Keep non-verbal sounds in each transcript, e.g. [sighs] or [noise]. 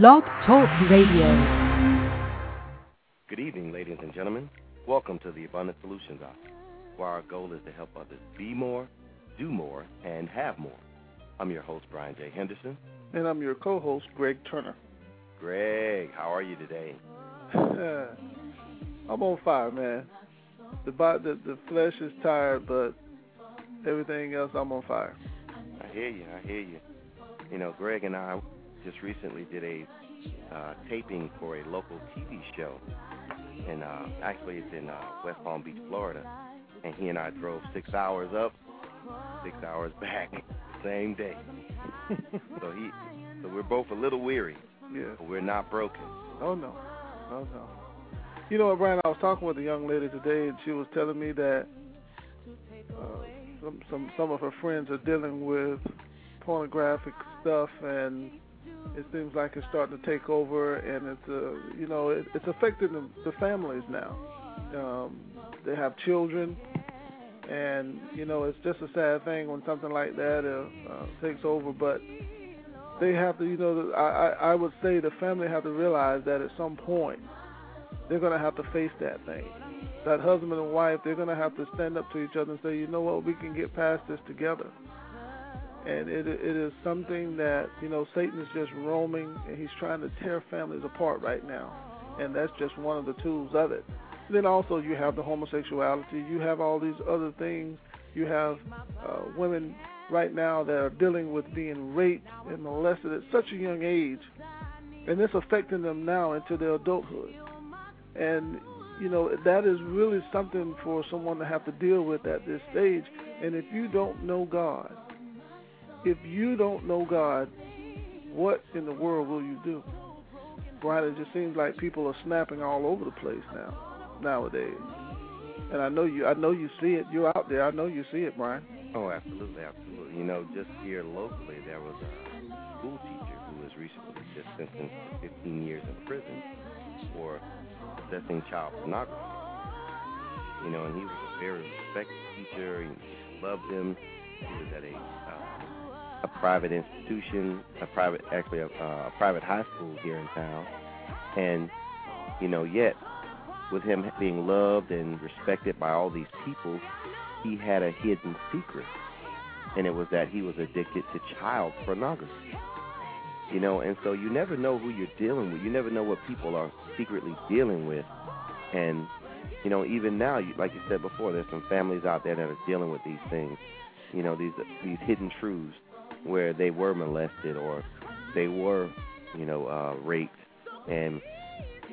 Blog Talk Radio. Good evening, ladies and gentlemen. Welcome to the Abundant Solutions Office, where our goal is to help others be more, do more, and have more. I'm your host, Brian J. Henderson. And I'm your co host, Greg Turner. Greg, how are you today? [sighs] I'm on fire, man. The, the the flesh is tired, but everything else, I'm on fire. I hear you. I hear you. You know, Greg and I just recently did a uh, taping for a local TV show, and uh, actually it's in uh, West Palm Beach, Florida. And he and I drove six hours up, six hours back, [laughs] same day. [laughs] so he, so we're both a little weary. Yeah. But we're not broken. Oh no, oh no. You know what, Brian? I was talking with a young lady today, and she was telling me that uh, some some some of her friends are dealing with pornographic stuff, and it seems like it's starting to take over, and it's uh, you know it, it's affecting the, the families now. Um, they have children, and you know it's just a sad thing when something like that uh, uh, takes over. But they have to, you know, I, I I would say the family have to realize that at some point they're going to have to face that thing. That husband and wife, they're going to have to stand up to each other and say, you know what, we can get past this together and it it is something that you know Satan is just roaming and he's trying to tear families apart right now, and that's just one of the tools of it. then also you have the homosexuality, you have all these other things, you have uh, women right now that are dealing with being raped and molested at such a young age, and it's affecting them now into their adulthood, and you know that is really something for someone to have to deal with at this stage. And if you don't know God, if you don't know God, what in the world will you do? Brian, it just seems like people are snapping all over the place now, nowadays. And I know you, I know you see it. You're out there. I know you see it, Brian. Oh, absolutely, absolutely. You know, just here locally, there was a school teacher who was recently just sentenced to 15 years in prison for possessing child pornography. You know, and he was a very respected teacher. He loved him. He was at a uh, a private institution, a private actually a, uh, a private high school here in town, and you know yet with him being loved and respected by all these people, he had a hidden secret, and it was that he was addicted to child pornography. You know, and so you never know who you're dealing with. You never know what people are secretly dealing with, and you know, even now, you, like you said before, there's some families out there that are dealing with these things. You know, these these hidden truths where they were molested or they were, you know, uh, raped, and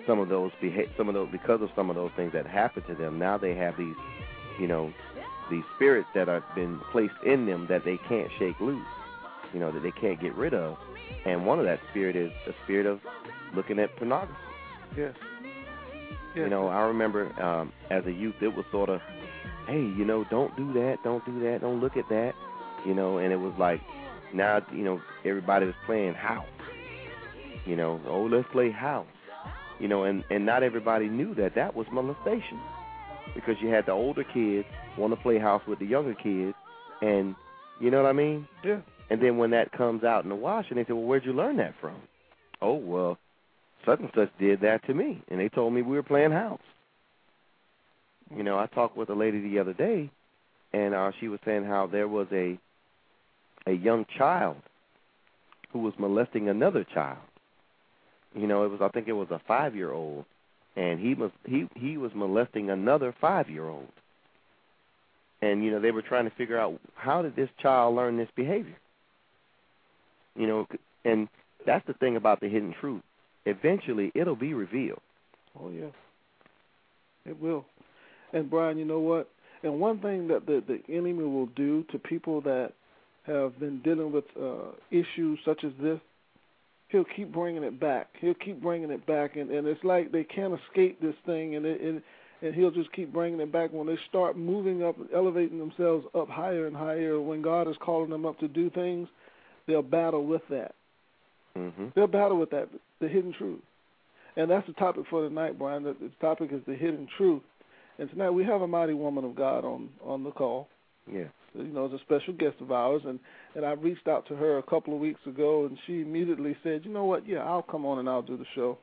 some of those beha- some of those because of some of those things that happened to them. Now they have these, you know, these spirits that have been placed in them that they can't shake loose, you know, that they can't get rid of. And one of that spirit is the spirit of looking at pornography. Yes. yes. You know, I remember um, as a youth, it was sort of, hey, you know, don't do that, don't do that, don't look at that, you know, and it was like now you know everybody was playing house. You know, oh let's play house. You know, and and not everybody knew that that was molestation because you had the older kids want to play house with the younger kids, and you know what I mean? Yeah. And then when that comes out in the wash, and they say, well, where'd you learn that from? Oh well, such and such did that to me, and they told me we were playing house. You know, I talked with a lady the other day, and uh, she was saying how there was a a young child who was molesting another child. You know, it was I think it was a five year old, and he was he he was molesting another five year old. And you know they were trying to figure out how did this child learn this behavior. You know, and that's the thing about the hidden truth. Eventually, it'll be revealed. Oh yeah, it will. And Brian, you know what? And one thing that the the enemy will do to people that have been dealing with uh, issues such as this, he'll keep bringing it back. He'll keep bringing it back, and and it's like they can't escape this thing, and it, and and he'll just keep bringing it back. When they start moving up, elevating themselves up higher and higher, when God is calling them up to do things, they'll battle with that. Mm-hmm. They'll battle with that, the hidden truth, and that's the topic for tonight, Brian. The, the topic is the hidden truth, and tonight we have a mighty woman of God on on the call. Yeah. You know, is a special guest of ours, and and I reached out to her a couple of weeks ago, and she immediately said, you know what, yeah, I'll come on and I'll do the show.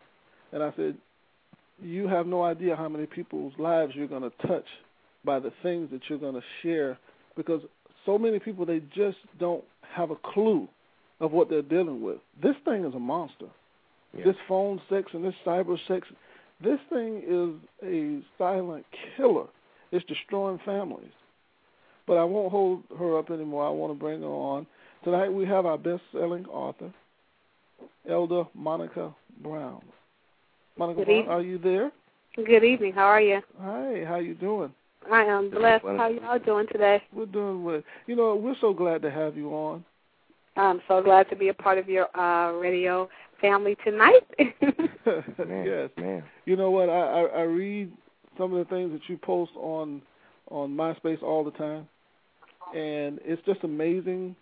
And I said, you have no idea how many people's lives you're going to touch by the things that you're going to share, because so many people they just don't have a clue of what they're dealing with. This thing is a monster. Yeah. This phone sex and this cyber sex, this thing is a silent killer. It's destroying families. But I won't hold her up anymore. I want to bring her on. Tonight we have our best-selling author, Elder Monica Brown. Monica Good Brown, evening. are you there? Good evening. How are you? Hi, how you doing? I am blessed. How y'all doing today? We're doing well. You know, we're so glad to have you on. I'm so glad to be a part of your uh radio family tonight. man, [laughs] yes, man. You know what? I, I I read some of the things that you post on on MySpace all the time, and it's just amazing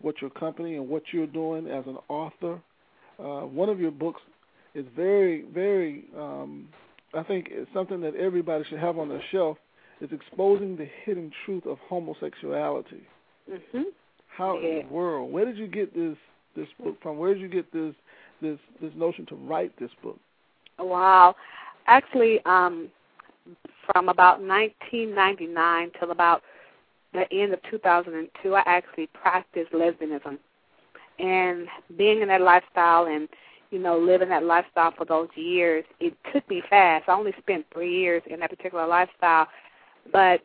what your company and what you're doing as an author. Uh, one of your books is very, very. Um, I think it's something that everybody should have on their shelf. Is exposing the hidden truth of homosexuality. Mhm. How Yeah. in the world? Where did you get this this book from? Where did you get this this this notion to write this book? Wow. Actually, um from about 1999 till about the end of 2002, I actually practiced lesbianism. And being in that lifestyle and you know, living that lifestyle for those years, it took me fast. I only spent three years in that particular lifestyle, but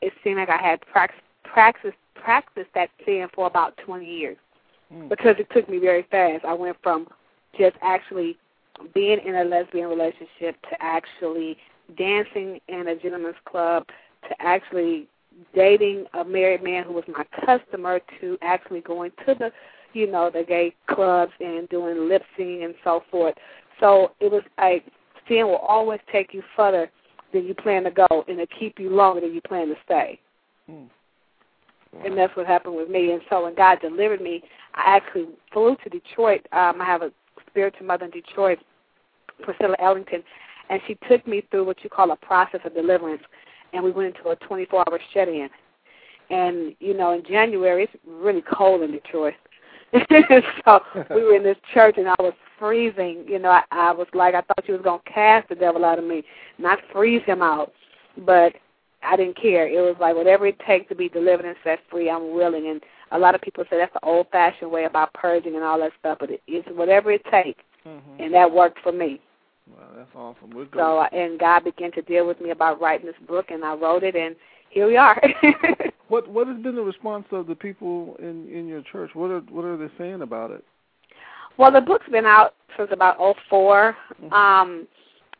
it seemed like I had prax- practiced practiced that sin for about 20 years Mm. because it took me very fast. I went from just actually being in a lesbian relationship to actually dancing in a gentleman's club to actually dating a married man who was my customer to actually going to the you know the gay clubs and doing lip syncing and so forth so it was like sin will always take you further than you plan to go and to keep you longer than you plan to stay Mm. and that's what happened with me. And so when God delivered me, I actually flew to Detroit. Um, I have a spiritual mother in Detroit, Priscilla Ellington, and she took me through what you call a process of deliverance. And we went into a 24-hour shut-in. And you know, in January it's really cold in Detroit. [laughs] so we were in this church, and I was freezing. You know, I, I was like, I thought she was gonna cast the devil out of me, not freeze him out. But I didn't care. It was like whatever it takes to be delivered and set free, I'm willing. And a lot of people say that's the old-fashioned way about purging and all that stuff, but it, it's whatever it takes, Mm-hmm. and that worked for me. Wow, that's awesome. We're good. So, uh, and God began to deal with me about writing this book, and I wrote it, and here we are. [laughs] what what has been the response of the people in in your church? What are what are they saying about it? well, the book's been out since about '04. Mhm. Um,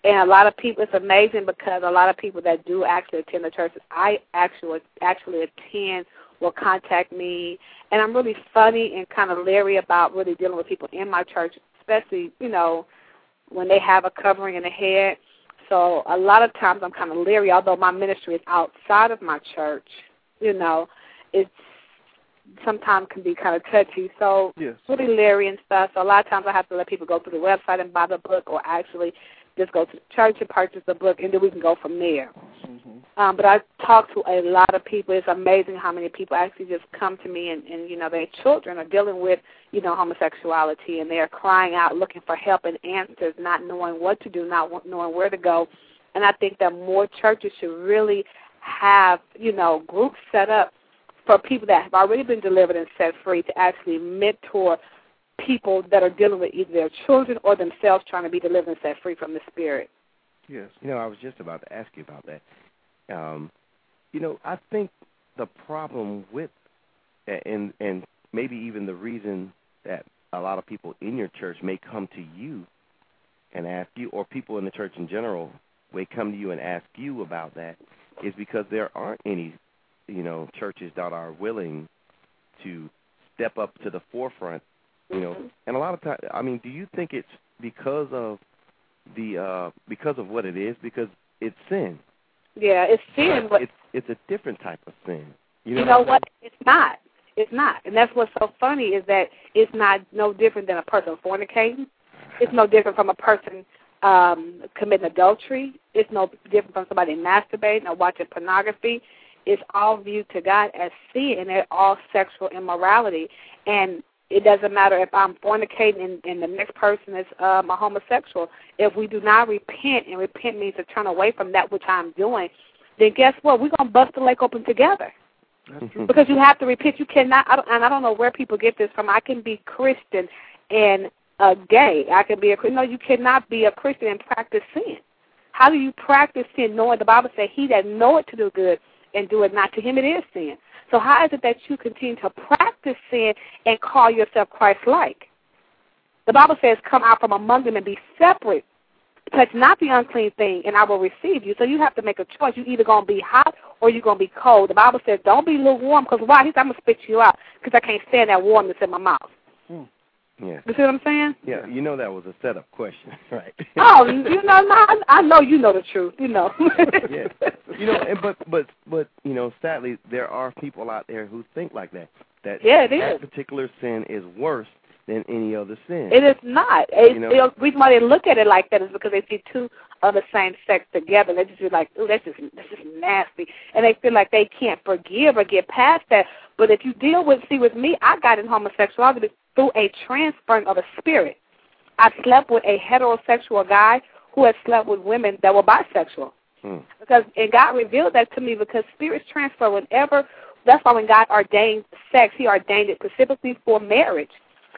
and a lot of people, it's amazing because a lot of people that do actually attend the church, I actually actually attend will contact me, and I'm really funny and kind of leery about really dealing with people in my church, especially you know when they have a covering in the head. So a lot of times I'm kind of leery, although my ministry is outside of my church. You know, it's sometimes can be kind of touchy. So Yes. really leery and stuff. So a lot of times I have to let people go through the website and buy the book, or actually just go to the church and purchase the book, and then we can go from there. Mm-hmm. Um, but I talk to a lot of people. It's amazing how many people actually just come to me, and, and you know, their children are dealing with, you know, homosexuality, and they are crying out, looking for help and answers, not knowing what to do, not knowing where to go. And I think that more churches should really have, you know, groups set up for people that have already been delivered and set free to actually mentor people that are dealing with either their children or themselves trying to be delivered and set free from the spirit. Yes. You know, I was just about to ask you about that. Um, you know, I think the problem with and and maybe even the reason that a lot of people in your church may come to you and ask you, or people in the church in general may come to you and ask you about that, is because there aren't any, you know, churches that are willing to step up to the forefront, you know. And a lot of times, I mean, do you think it's because of the uh because of what it is? Because it's sin. Yeah, it's sin, but it's it's a different type of sin. You you know, know what? It's not. It's not. And that's what's so funny is that it's not no different than a person fornicating. It's no different from a person um committing adultery. It's no different from somebody masturbating or watching pornography. It's all viewed to God as sin, and all sexual immorality. And it doesn't matter if I'm fornicating and, and the next person is um, a homosexual. If we do not repent, and repent means to turn away from that which I'm doing, then guess what? We're gonna bust the lake open together. Because you have to repent. You cannot, I don't, and I don't know where people get this from. I can be Christian and uh, gay. I can be a no. You cannot be a Christian and practice sin. How do you practice sin knowing the Bible says he that knoweth to do good and do it not to him it is sin. So how is it that you continue to practice sin and call yourself Christ-like? The Bible says, "Come out from among them and be separate." touch not the unclean thing, and I will receive you. So you have to make a choice. You're either going to be hot or you're going to be cold. The Bible says, don't be lukewarm, because why? He said, I'm going to spit you out, because I can't stand that warmness in my mouth. Yeah. You see what I'm saying? Yeah, you know that was a setup question, [laughs] right? oh, you know, no, I know you know the truth. You know. [laughs] yeah, you know, and but but but you know, sadly, there are people out there who think like that. That yeah, it that is. particular sin is worse than any other sin. It is not. It, You know? the reason why they look at it like that is because they see two of the same sex together. They just be like, "Ooh, that's just that's just nasty," and they feel like they can't forgive or get past that. But if you deal with, see, with me, I got in homosexuality through a transferring of a spirit. I slept with a heterosexual guy who had slept with women that were bisexual. Hmm. Because and God revealed that to me because spirits transfer whenever. That's why when God ordained sex, He ordained it specifically for marriage.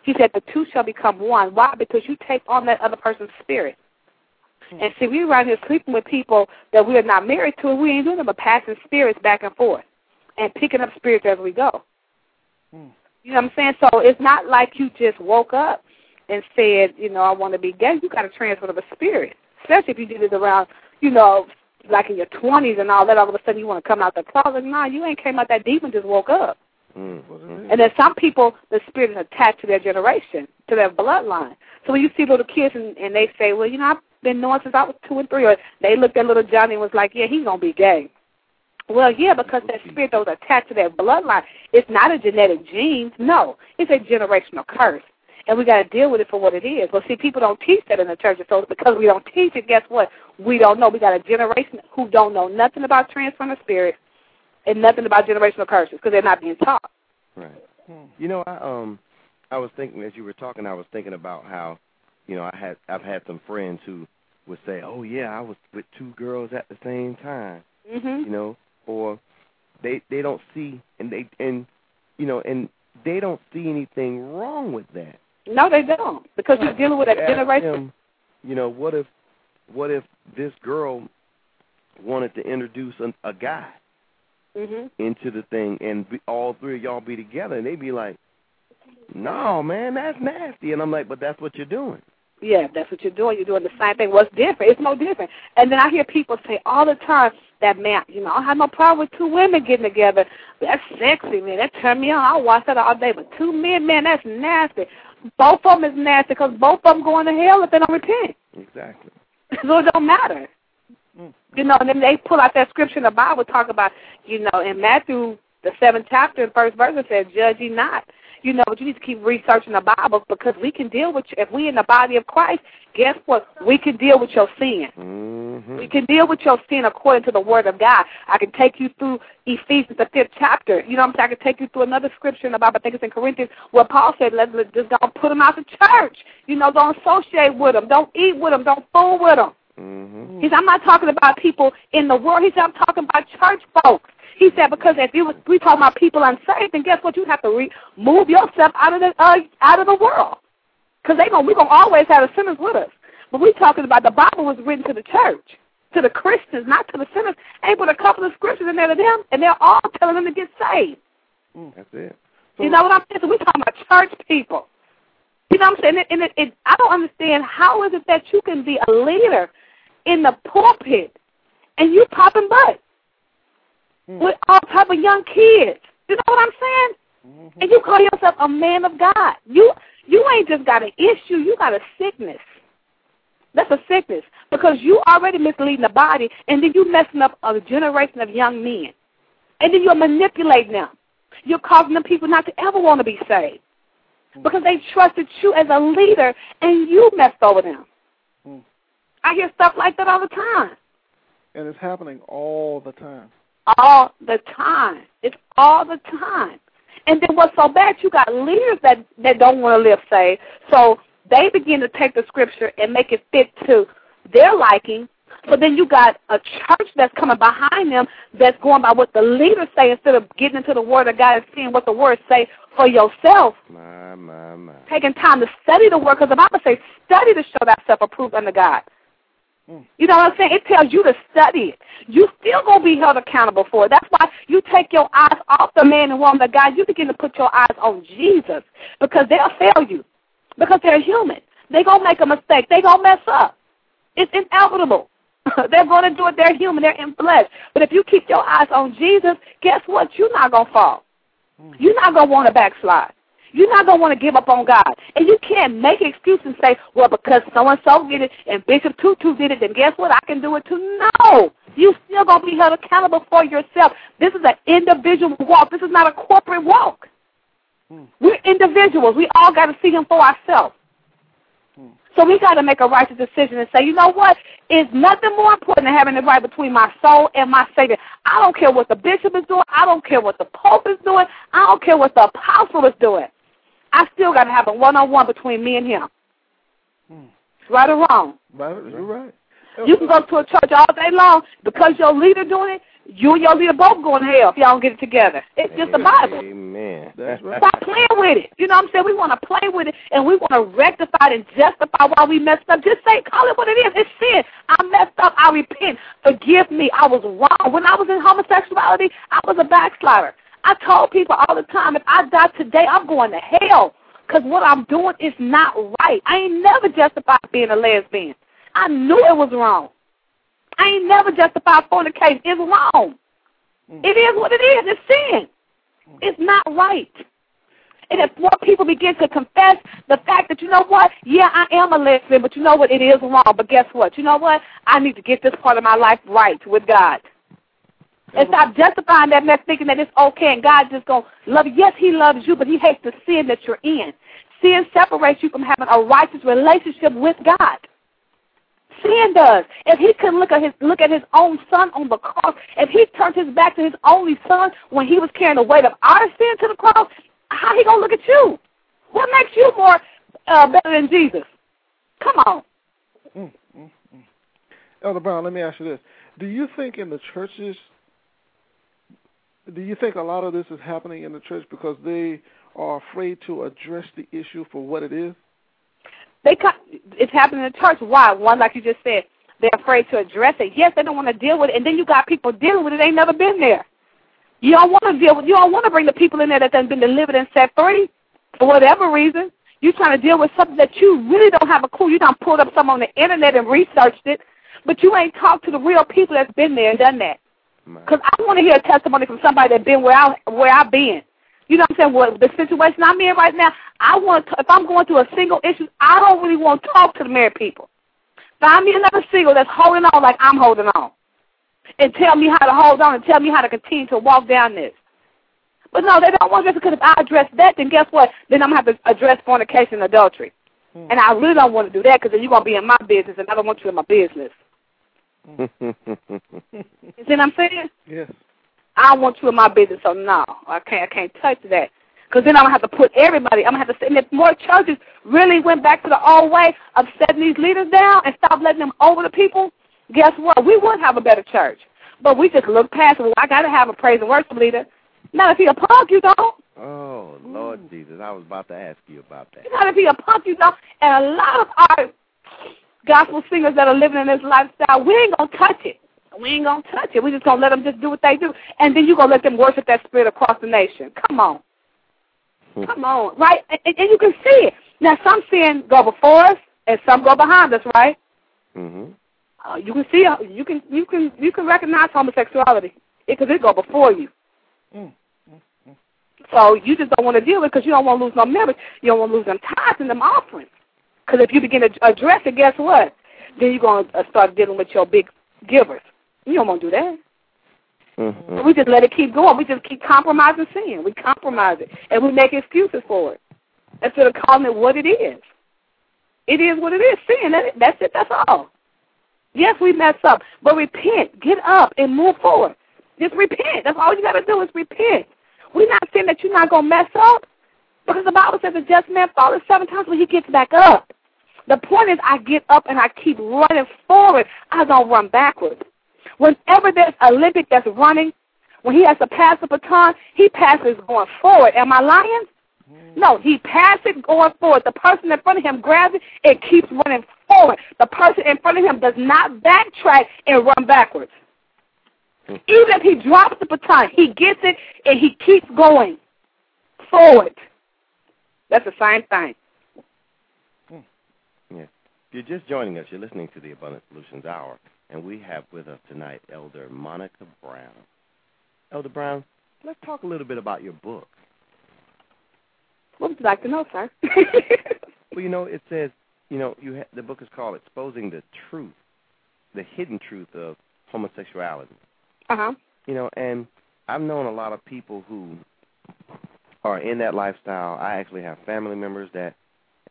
He said the two shall become one. Why? Because you take on that other person's spirit. And see, we're around here sleeping with people that we are not married to, and we ain't doing them but passing spirits back and forth and picking up spirits as we go. Hmm. You know what I'm saying? So it's not like you just woke up and said, you know, I want to be gay. You got to transfer of a spirit, especially if you did it around, you know, like in your 20s and all that. All of a sudden, you want to come out the closet. No, you ain't came out that deep and just woke up. Mm. And then some people, the spirit is attached to their generation, to their bloodline. So when you see little kids and, and they say, well, you know, I've been knowing since I was two and three, or they looked at little Johnny and was like, yeah, he's going to be gay. Well, yeah, because that spirit that was attached to their bloodline, it's not a genetic gene. No, it's a generational curse. And we got to deal with it for what it is. Well, see, people don't teach that in the church. So because we don't teach it, guess what? We don't know. We got a generation who don't know nothing about transferring the spirit and nothing about generational curses because they're not being taught. Right. You know, I um, I was thinking as you were talking, I was thinking about how, you know, I had I've had some friends who would say, "Oh yeah, I was with two girls at the same time," Mhm. you know, or they they don't see and they and you know and they don't see anything wrong with that. No, they don't because you're dealing with a generation. them, you know, what if what if this girl wanted to introduce a, a guy Mhm. into the thing and be, all three of y'all be together and they'd be like, "No, man, that's nasty." And I'm like, "But that's what you're doing." Yeah, that's what you're doing. You're doing the same thing. What's different? It's no different. And then I hear people say all the time that man, you know, I have no problem with two women getting together. That's sexy, man. That turn me on. I'll watch that all day. But two men, man, that's nasty. Both of them is nasty because both of them going to hell if they don't repent. Exactly. [laughs] so it don't matter. Mm. You know, and then they pull out that scripture in the Bible, talk about, you know, in Matthew, the seventh chapter, and first verse, it says, judge ye not. You know, but you need to keep researching the Bible because we can deal with, if we in the body of Christ, guess what? We can deal with your sin. Mm-hmm. We can deal with your sin according to the Word of God. I can take you through Ephesians, the fifth chapter. You know what I'm saying? I can take you through another scripture in the Bible. I think it's in Corinthians where Paul said, let's, let's just don't put them out the church. You know, don't associate with them. Don't eat with them. Don't fool with them. Mm-hmm. He said, I'm not talking about people in the world. He said, I'm talking about church folks. He said, because if you was, we talking about people unsaved, then guess what? You have to re- move yourself out of the uh, out of the world, because they gonna we gonna always have the sinners with us. But we talking about the Bible was written to the church, to the Christians, not to the sinners. Ain't but a couple of scriptures in there to them, and they're all telling them to get saved. That's it. You know what I'm saying? So we talking about church people. You know what I'm saying? And, it, it, I don't understand how is it that you can be a leader in the pulpit and you popping butt Mm. with all type of young kids. You know what I'm saying? Mm-hmm. And you call yourself a man of God. You you ain't just got an issue, you got a sickness. That's a sickness because you already misleading the body, and then you messing up a generation of young men, and then you're manipulating them. You're causing them people not to ever want to be saved mm. because they trusted you as a leader, and you messed over them. Hmm. I hear stuff like that all the time. And it's happening all the time. All the time. It's all the time. And then what's so bad? You got leaders that that don't want to live saved, so they begin to take the scripture and make it fit to their liking. So then you got a church that's coming behind them that's going by what the leaders say instead of getting into the Word of God and seeing what the Word say for yourself. My, my, my. Taking time to study the Word, because the Bible says, study to show thyself approved unto God. Mm. You know what I'm saying? It tells you to study it. You still gonna be held accountable for it. That's why you take your eyes off the man and woman of God. You begin to put your eyes on Jesus because they'll fail you because they're human. They're gonna make a mistake. They're gonna mess up. It's inevitable. [laughs] they're gonna do it. They're human. They're in flesh. But if you keep your eyes on Jesus, guess what? You're not gonna fall. You're not gonna want to backslide. You're not going to want to give up on God. And you can't make an excuse and say, well, because so-and-so did it and Bishop Tutu did it, then guess what? I can do it too. No. You still going to be held accountable for yourself. This is an individual walk. This is not a corporate walk. Hmm. We're individuals. We all got to see him for ourselves. Hmm. So we got to make a righteous decision and say, you know what? It's nothing more important than having the right between my soul and my Savior. I don't care what the bishop is doing. I don't care what the pope is doing. I don't care what the apostle is doing. I still got to have a one-on-one between me and him. Hmm. Right or wrong? Right, you're right. You can go to a church all day long because your leader doing it. You and your leader both going to hell if y'all don't get it together. It's just the Bible. Amen. That's right. Stop playing with it. You know what I'm saying? We want to play with it and we want to rectify it and justify why we messed up. Just say, call it what it is. It's sin. I messed up. I repent. Forgive me. I was wrong. When I was in homosexuality, I was a backslider. I told people all the time, if I die today, I'm going to hell because what I'm doing is not right. I ain't never justified being a lesbian. I knew it was wrong. I ain't never justified fornicating. It's wrong. Mm. It is what it is. It's sin. It's not right. And if more people begin to confess the fact that, you know what, yeah, I am a lesbian, but you know what, it is wrong. But guess what? You know what? I need to get this part of my life right with God. And stop justifying that mess, thinking that it's okay and God just going to love you. Yes, He loves you, but He hates the sin that you're in. Sin separates you from having a righteous relationship with God. Sin does. If He couldn't look at His look at His own Son on the cross, if He turned His back to His only Son when He was carrying the weight of our sin to the cross, how He gonna look at you? What makes you more uh, better than Jesus? Come on. Mm, mm, mm. Elder Brown, let me ask you this: Do you think in the churches do you think a lot of this is happening in the church because they are afraid to address the issue for what it is? They it's happening in the church. Why? One, like you just said, they're afraid to address it. Yes, they don't want to deal with it, and then you got people dealing with it. They ain't never been there. You don't want to deal with. You don't want to bring the people in there that have been delivered and set free for whatever reason. You're trying to deal with something that you really don't have a clue. You don't pulled up something on the internet and researched it, but you ain't talked to the real people that's been there and done that. Because I want to hear a testimony from somebody that's been where I where I've been. You know what I'm saying? What the situation I'm in right now, I want to, if I'm going through a single issue, I don't really want to talk to the married people. Find me another single that's holding on like I'm holding on. And tell me how to hold on and tell me how to continue to walk down this. But no, they don't want to because if I address that, then guess what? Then I'm going to have to address fornication and adultery. Hmm. And I really don't want to do that because then you're going to be in my business and I don't want you in my business. You see what I'm saying? Yes. I want you in my business, so no, I can't. I can't touch that. Because then I'm gonna have to put everybody. I'm gonna have to. Say, and if more churches really went back to the old way of setting these leaders down and stop letting them over the people, guess what? We would have a better church. But we just look past. Well, I gotta have a praise and worship leader. Not if he a punk, you don't. Oh Lord Jesus, I was about to ask you about that. Not if he a punk, you don't. And a lot of our gospel singers that are living in this lifestyle, we ain't gonna touch it. We ain't gonna touch it. We just gonna let them just do what they do, and then you gonna let them worship that spirit across the nation. Come on, Hmm. come on, right? And, and you can see it. Now, some sin go before us, and some go behind us, right? Mhm. Uh, you can see, you can, you can, you can recognize homosexuality because it, it go before you. Mm. So you just don't want to deal with it because you don't want to lose no members. You don't want to lose them tithes and them offerings. Because if you begin to address it, guess what? Then you're going to start dealing with your big givers. You don't want to do that. Mhm. We just let it keep going. We just keep compromising sin. We compromise it, and we make excuses for it instead of calling it what it is. It is what it is. Sin. That's it. That's all. Yes, we mess up, but repent, get up, and move forward. Just repent. That's all you got to do is repent. We're not saying that you're not going to mess up because the Bible says a just man falls seven times when he gets back up. The point is I get up and I keep running forward. I don't run backwards. Whenever there's a Olympic that's running, when he has to pass the baton, he passes going forward. Am I lying? Mm-hmm. No, he passes going forward. The person in front of him grabs it and keeps running forward. The person in front of him does not backtrack and run backwards. Mm-hmm. Even if he drops the baton, he gets it and he keeps going forward. That's the same thing. Yeah. If you're just joining us, you're listening to the Abundant Solutions Hour, and we have with us tonight Elder Monica Brown. Elder Brown, let's talk a little bit about your book. What would you like to know, sir? [laughs] well, you know, it says, you know, you ha- the book is called "Exposing the Truth, the Hidden Truth of Homosexuality." Uh huh. You know, and I've known a lot of people who are in that lifestyle. I actually have family members that,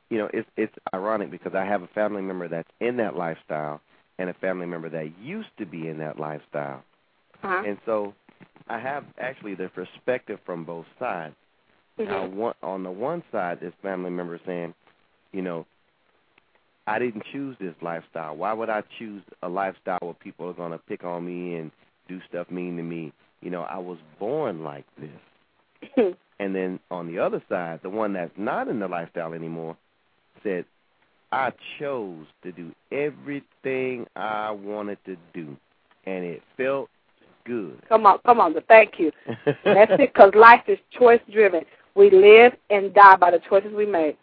you know, it's it's ironic because I have a family member that's in that lifestyle and a family member that used to be in that lifestyle. Uh-huh. And so I have actually the perspective from both sides. Mm-hmm. Now, one, on the one side, this family member saying, you know, I didn't choose this lifestyle. Why would I choose a lifestyle where people are going to pick on me and do stuff mean to me? You know, I was born like this. [coughs] and then on the other side, the one that's not in the lifestyle anymore said, I chose to do everything I wanted to do, and it felt good. Come on, come on. Thank you. [laughs] That's it, because life is choice driven. We live and die by the choices we make.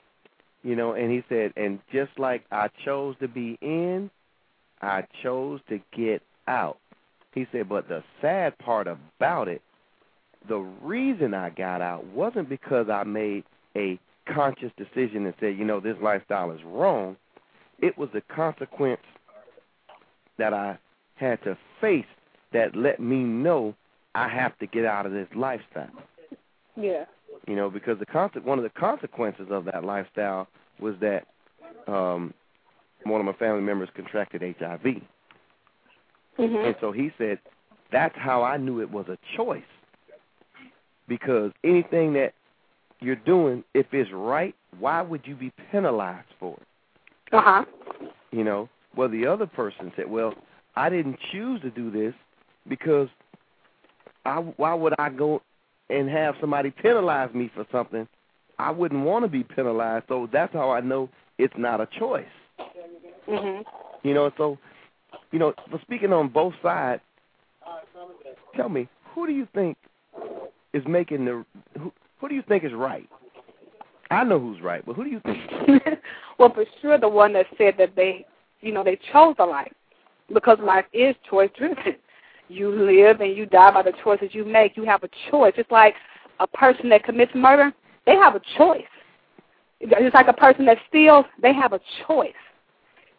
You know, and he said, and just like I chose to be in, I chose to get out. He said, but the sad part about it, the reason I got out wasn't because I made a conscious decision and said, you know, this lifestyle is wrong. It was the consequence that I had to face that let me know I have to get out of this lifestyle. Yeah. You know, because the con- one of the consequences of that lifestyle was that um one of my family members contracted HIV. Mm-hmm. And so he said, that's how I knew it was a choice. Because anything that you're doing, if it's right, why would you be penalized for it? Uh huh. You know, well, the other person said, well, I didn't choose to do this because I, why would I go and have somebody penalize me for something? I wouldn't want to be penalized, so that's how I know it's not a choice. Mhm. You know, so you know, for speaking on both sides, tell me, who do you think is making the who, who do you think is right? I know who's right, but who do you think? [laughs] well, for sure, the one that said that they, you know, they chose a life because life is choice driven. You live and you die by the choices you make. You have a choice. It's like a person that commits murder, they have a choice. Just like a person that steals, they have a choice.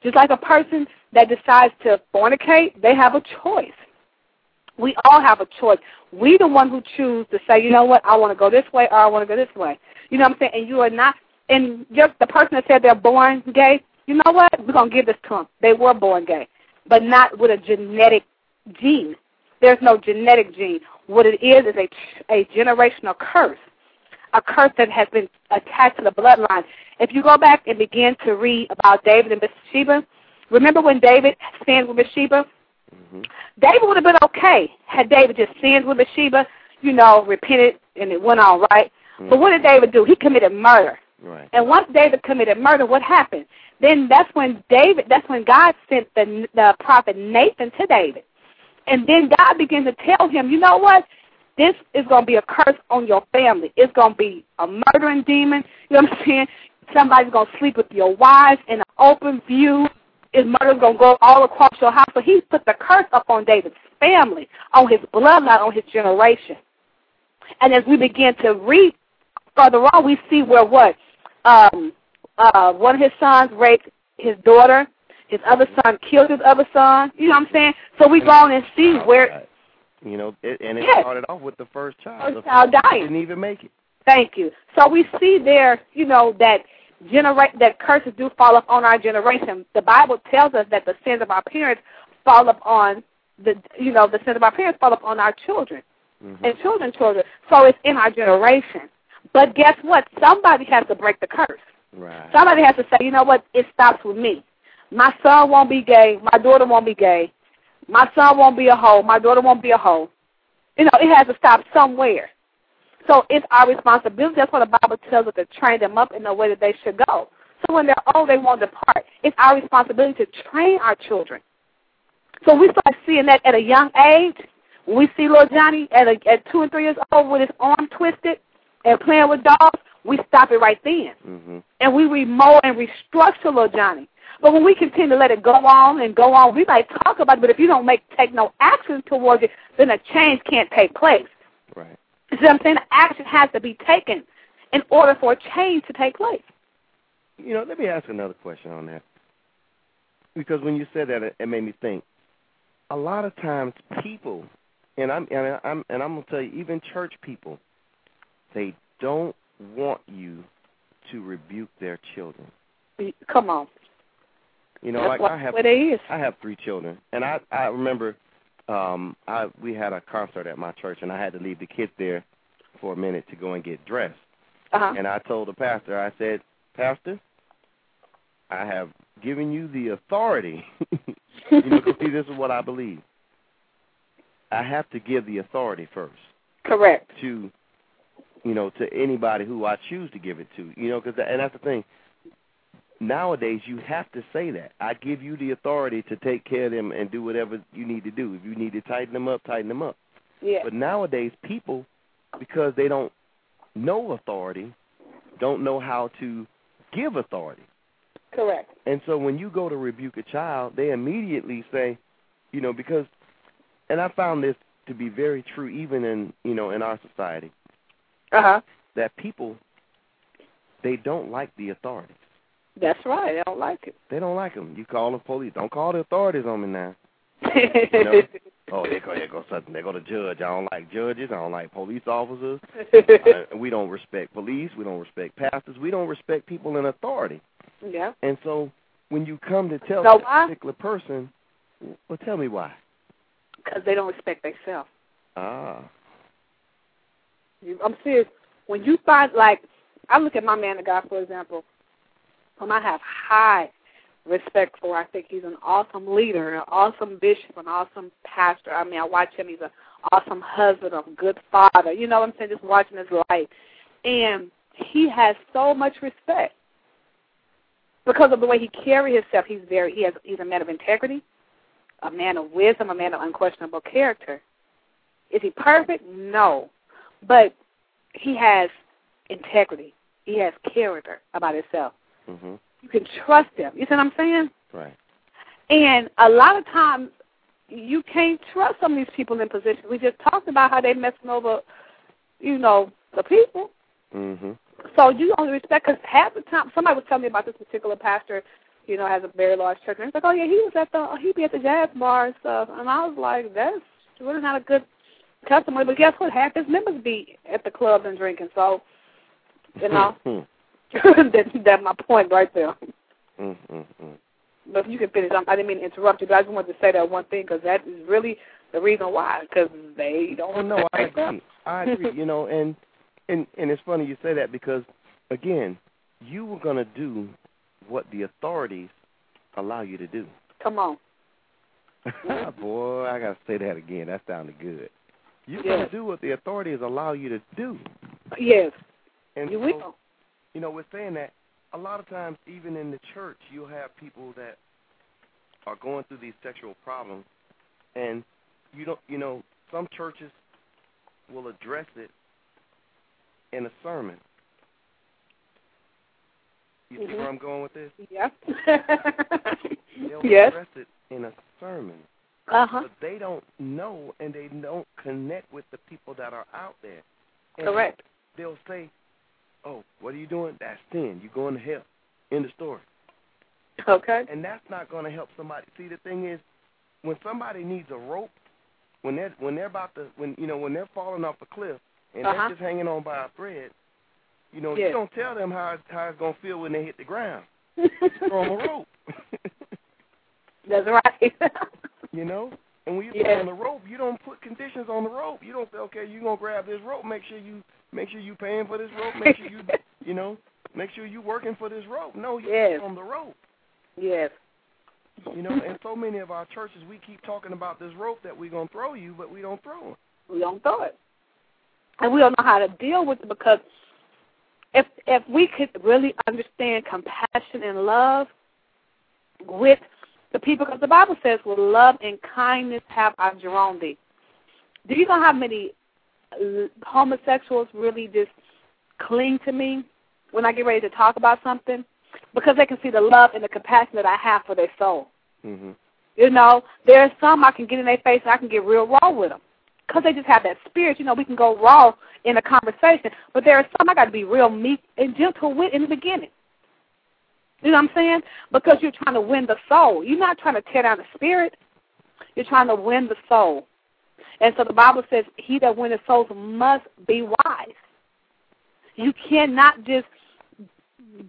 Just like a person that decides to fornicate, they have a choice. We all have a choice. We the one who choose to say, you know what, I want to go this way or I want to go this way. You know what I'm saying? And you are not, and just the person that said they're born gay, you know what? We're to give this to them. They were born gay, but not with a genetic gene. There's no genetic gene. What it is is a, a generational curse, a curse that has been attached to the bloodline. If you go back and begin to read about David and Bathsheba, remember when David sinned with Bathsheba? Mm-hmm. David would have been okay had David just sinned with Bathsheba, you know, repented, and it went on, right? Mm-hmm. But what did David do? He committed murder. Right. And once David committed murder, what happened? Then that's when David, that's when God sent the the prophet Nathan to David. And then God began to tell him, you know what? This is going to be a curse on your family. It's going to be a murdering demon. You know what I'm saying? Somebody's going to sleep with your wives in an open view. His murder's going to go all across your house. So he put the curse up on David's family, on his bloodline, on his generation. And as we begin to read further on, we see where what? Um, uh, one of his sons raped his daughter. His other son killed his other son. You know what I'm saying? So we go on and see where. You know, it, and it Yes. started off with the first child. First The child dying. Didn't even make it. Thank you. So we see there, you know, that generate that curses do fall upon our generation. The Bible tells us that the sins of our parents fall upon the you know the sins of our parents fall upon our children Mm-hmm. and children, children. So it's in our generation. But guess what? Somebody has to break the curse. Right. Somebody has to say, you know what? It stops with me. My son won't be gay. My daughter won't be gay. My son won't be a hoe. My daughter won't be a hoe. You know, it has to stop somewhere. So it's our responsibility. That's what the Bible tells us to train them up in the way that they should go. So when they're old, they won't depart. It's our responsibility to train our children. So we start seeing that at a young age. We see little Johnny at a, at two and three years old with his arm twisted and playing with dolls, we stop it right then. Mm-hmm. And we remold and restructure little Johnny. But when we continue to let it go on and go on, we might talk about it, but if you don't make take no action towards it, then a change can't take place. Right. You see what I'm saying? Action has to be taken in order for a change to take place. You know, let me ask another question on that. Because when you said that, it, it made me think. A lot of times, people, and I'm and I'm and I'm gonna tell you, even church people, they don't want you to rebuke their children. Come on. You know, That's like I have. I have three children, and I I remember um I we had a concert at my church, and I had to leave the kids there for a minute to go and get dressed. Uh-huh. And I told the pastor, I said, Pastor, I have given you the authority. [laughs] you know, see, this is what I believe. I have to give the authority first Correct. to, you know, to anybody who I choose to give it to. You know, because and that's the thing. Nowadays, you have to say that. I give you the authority to take care of them and do whatever you need to do. If you need to tighten them up, tighten them up. Yeah. But nowadays, people, because they don't know authority, don't know how to give authority. Correct. And so when you go to rebuke a child, they immediately say, you know, because, and I found this to be very true even in, you know, in our society, Uh-huh. that people, they don't like the authorities. That's right. I don't like it. They don't like them. You call the police. Don't call the authorities on me now. [laughs] you know? Oh, they go, they go something. They go to judge. I don't like judges. I don't like police officers. [laughs] uh, we don't respect police. We don't respect pastors. We don't respect people in authority. yeah. And so when you come to tell Know that particular person, well, tell me why. Because they don't respect themselves. Ah, You- I'm serious. When you find like, I look at my man of God, for example, whom I have high respect for. I think he's an awesome leader, an awesome bishop, an awesome pastor. I mean, I watch him. He's an awesome husband, a good father. You know what I'm saying? Just watching his life, and he has so much respect because of the way he carries himself. He's very. He has. He's a man of integrity, a man of wisdom, a man of unquestionable character. Is he perfect? No, but he has integrity. He has character about himself. Mhm, You can trust them. You see what I'm saying? right. And a lot of times, you can't trust some of these people in positions. We just talked about how they messing over, you know, the people. Mhm, So you only respect because half the time, somebody was telling me about this particular pastor. You know, has a very large church, and he's like, "Oh yeah, he was at the he'd be at the jazz bar and stuff." And I was like, "That's really not a good testimony." But guess what? Half his members be at the clubs and drinking. So, you know, [laughs] mm, [laughs] that, that's my point right there. mm, mm, mm. But if you can finish, I I didn't mean to interrupt you, but I just wanted to say that one thing because that is really the reason why. Because they don't. Oh no, I agree. I agree. You know, and and and it's funny you say that because again, you were gonna do what the authorities allow you to do. Come on. [laughs] Boy, I gotta say that again. That sounded good. You're Yes. gonna do what the authorities allow you to do. Yes, And you so, will. You know, we're saying that a lot of times, even in the church, you'll have people that are going through these sexual problems, and you don't, you know, some churches will address it in a sermon. You see Mhm. where I'm going with this? Yeah. [laughs] They'll yes. address it in a sermon, Uh huh. but they don't know and they don't connect with the people that are out there. And Correct. They'll say, "Oh, what are you doing? That's sin. You're going to hell." End of story. Okay. and that's not going to help somebody. See, the thing is, when somebody needs a rope, when they're when they're about to when you know when they're falling off a cliff and Uh-huh. they're just hanging on by a thread, you know, Yeah. you don't tell them how how it's going to feel when they hit the ground. [laughs] Throw them a rope. [laughs] That's right. [laughs] you know, And when you put on the rope, you don't put conditions on the rope. You don't say, okay, you're gonna grab this rope. Make sure you make sure you paying for this rope. Make sure you [laughs] you know make sure you working for this rope. No, you yes. on the rope. Yes. You know, and so many of our churches, we keep talking about this rope that we're gonna throw you, but we don't throw it. We don't throw it, and we don't know how to deal with it because if if we could really understand compassion and love with the people, because the Bible says, "With love and kindness have I drawn thee." Do you know how many homosexuals really just cling to me when I get ready to talk about something? Because they can see the love and the compassion that I have for their soul. Mm-hmm. You know, there are some I can get in their face and I can get real raw with them because they just have that spirit. You know, we can go raw in a conversation, but there are some I got to be real meek and gentle with in the beginning. You know what I'm saying? Because you're trying to win the soul. You're not trying to tear down the spirit. You're trying to win the soul. And so the Bible says, he that winneth souls must be wise. You cannot just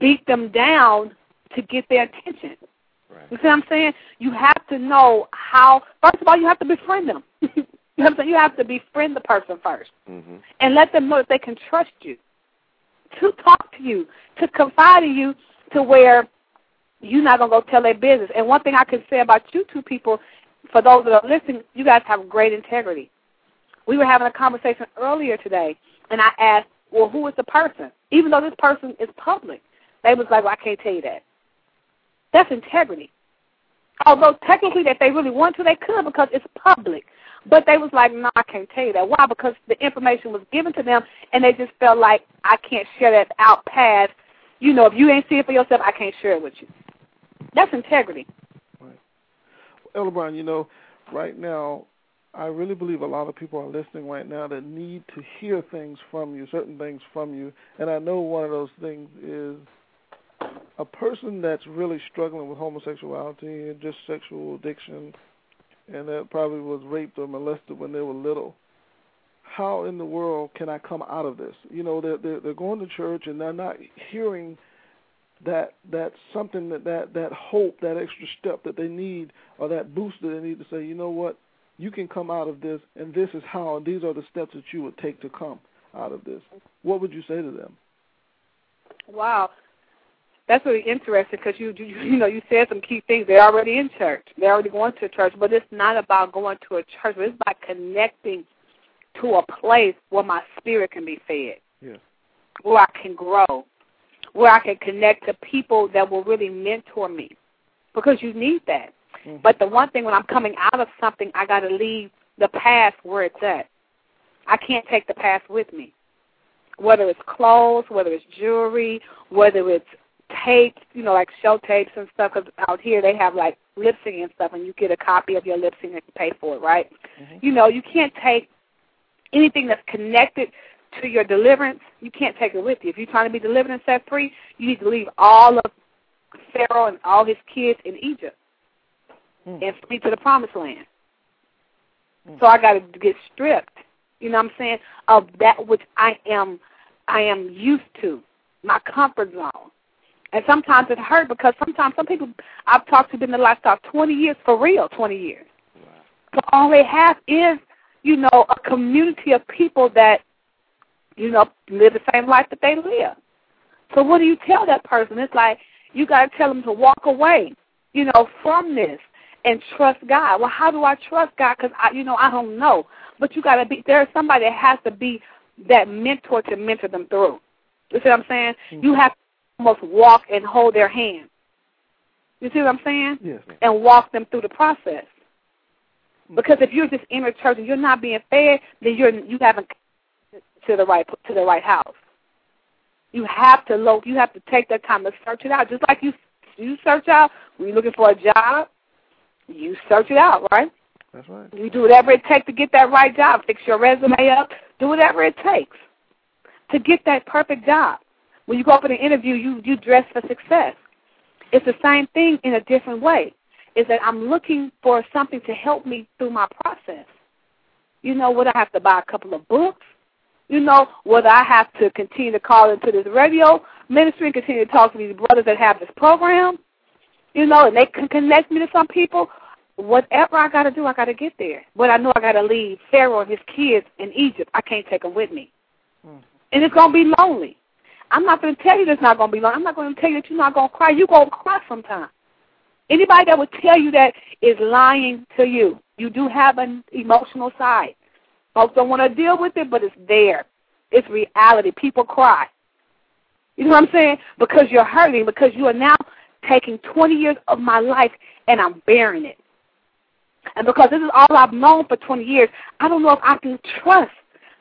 beat them down to get their attention. Right. You see what I'm saying? You have to know how. First of all, you have to befriend them. [laughs] you know what I'm saying? You have to befriend the person 1st mm-hmm. and let them know that they can trust you, to talk to you, to confide in you, to where you're not gonna go tell their business. And one thing I can say about you two people, for those that are listening, you guys have great integrity. We were having a conversation earlier today, and I asked, "Well, who is the person?" Even though this person is public, they was like, "Well, I can't tell you that." That's integrity. Although technically, if they really want to, they could because it's public. But they was like, no, I can't tell you that. Why? Because the information was given to them, and they just felt like I can't share that out past. You know, if you ain't see it for yourself, I can't share it with you. That's integrity. Brown, you know, right now, I really believe a lot of people are listening right now that need to hear things from you, certain things from you. And I know one of those things is a person that's really struggling with homosexuality and just sexual addiction and that probably was raped or molested when they were little how in the world can I come out of this? You know, they're they're, they're going to church and they're not hearing that that something that that that hope, that extra step that they need, or that boost that they need to say, you know what, you can come out of this, and this is how, and these are the steps that you would take to come out of this. What would you say to them? Wow, that's really interesting because you, you you know you said some key things. They're already in church. They're already going to church, but it's not about going to a church. It's about connecting to a place where my spirit can be fed. Yeah. Where I can grow, where I can connect to people that will really mentor me, because you need that. Mm-hmm. But the one thing when I'm coming out of something, I got to leave the past where it's at. I can't take the past with me. Whether it's clothes, whether it's jewelry, whether it's tapes, you know, like show tapes and stuff. Because out here they have like lip syncing and stuff, and you get a copy of your lip sync and you pay for it, right? Mm-hmm. You know, you can't take anything that's connected to your deliverance. You can't take it with you. If you're trying to be delivered and set free, you need to leave all of Pharaoh and all his kids in Egypt mm. and flee to the promised land. Mm. So I got to get stripped. You know what I'm saying? Of that which I am, I am used to, my comfort zone. And sometimes it hurt because sometimes some people I've talked to been in the lifestyle 20 years for real, 20 years. Wow. But all they have is, you know, a community of people that, you know, live the same life that they live. So what do you tell that person? It's like you got to tell them to walk away, you know, from this and trust God. Well, how do I trust God? Because I, you know, I don't know. But you got to be. There's somebody that has to be that mentor to mentor them through. You see what I'm saying? Mm-hmm. You have to almost walk and hold their hand. You see what I'm saying? Yes. And walk them through the process. Because if you're just in a church and you're not being fed, then you're you haven't to the right to the right house. You have to look. You have to take that time to search it out. Just like you you search out when you're looking for a job, you search it out, right? That's right. You do whatever it takes to get that right job. Fix your resume up. Do whatever it takes to get that perfect job. When you go up in an interview, you you dress for success. It's the same thing in a different way. Is that I'm looking for something to help me through my process. You know, would I have to buy a couple of books? You know, whether I have to continue to call into this radio ministry and continue to talk to these brothers that have this program, you know, and they can connect me to some people. whatever I got to do, I got to get there. But I know I got to leave Pharaoh and his kids in Egypt. I can't take them with me. Mm. And it's going to be lonely. I'm not going to tell you it's not going to be lonely. I'm not going to tell you that you're not going to cry. You're going to cry sometime. Anybody that would tell you that is lying to you. You do have an emotional side. Folks don't want to deal with it, but it's there. It's reality. People cry. You know what I'm saying? Because you're hurting, because you are now taking 20 years of my life and I'm bearing it. And because this is all I've known for 20 years, I don't know if I can trust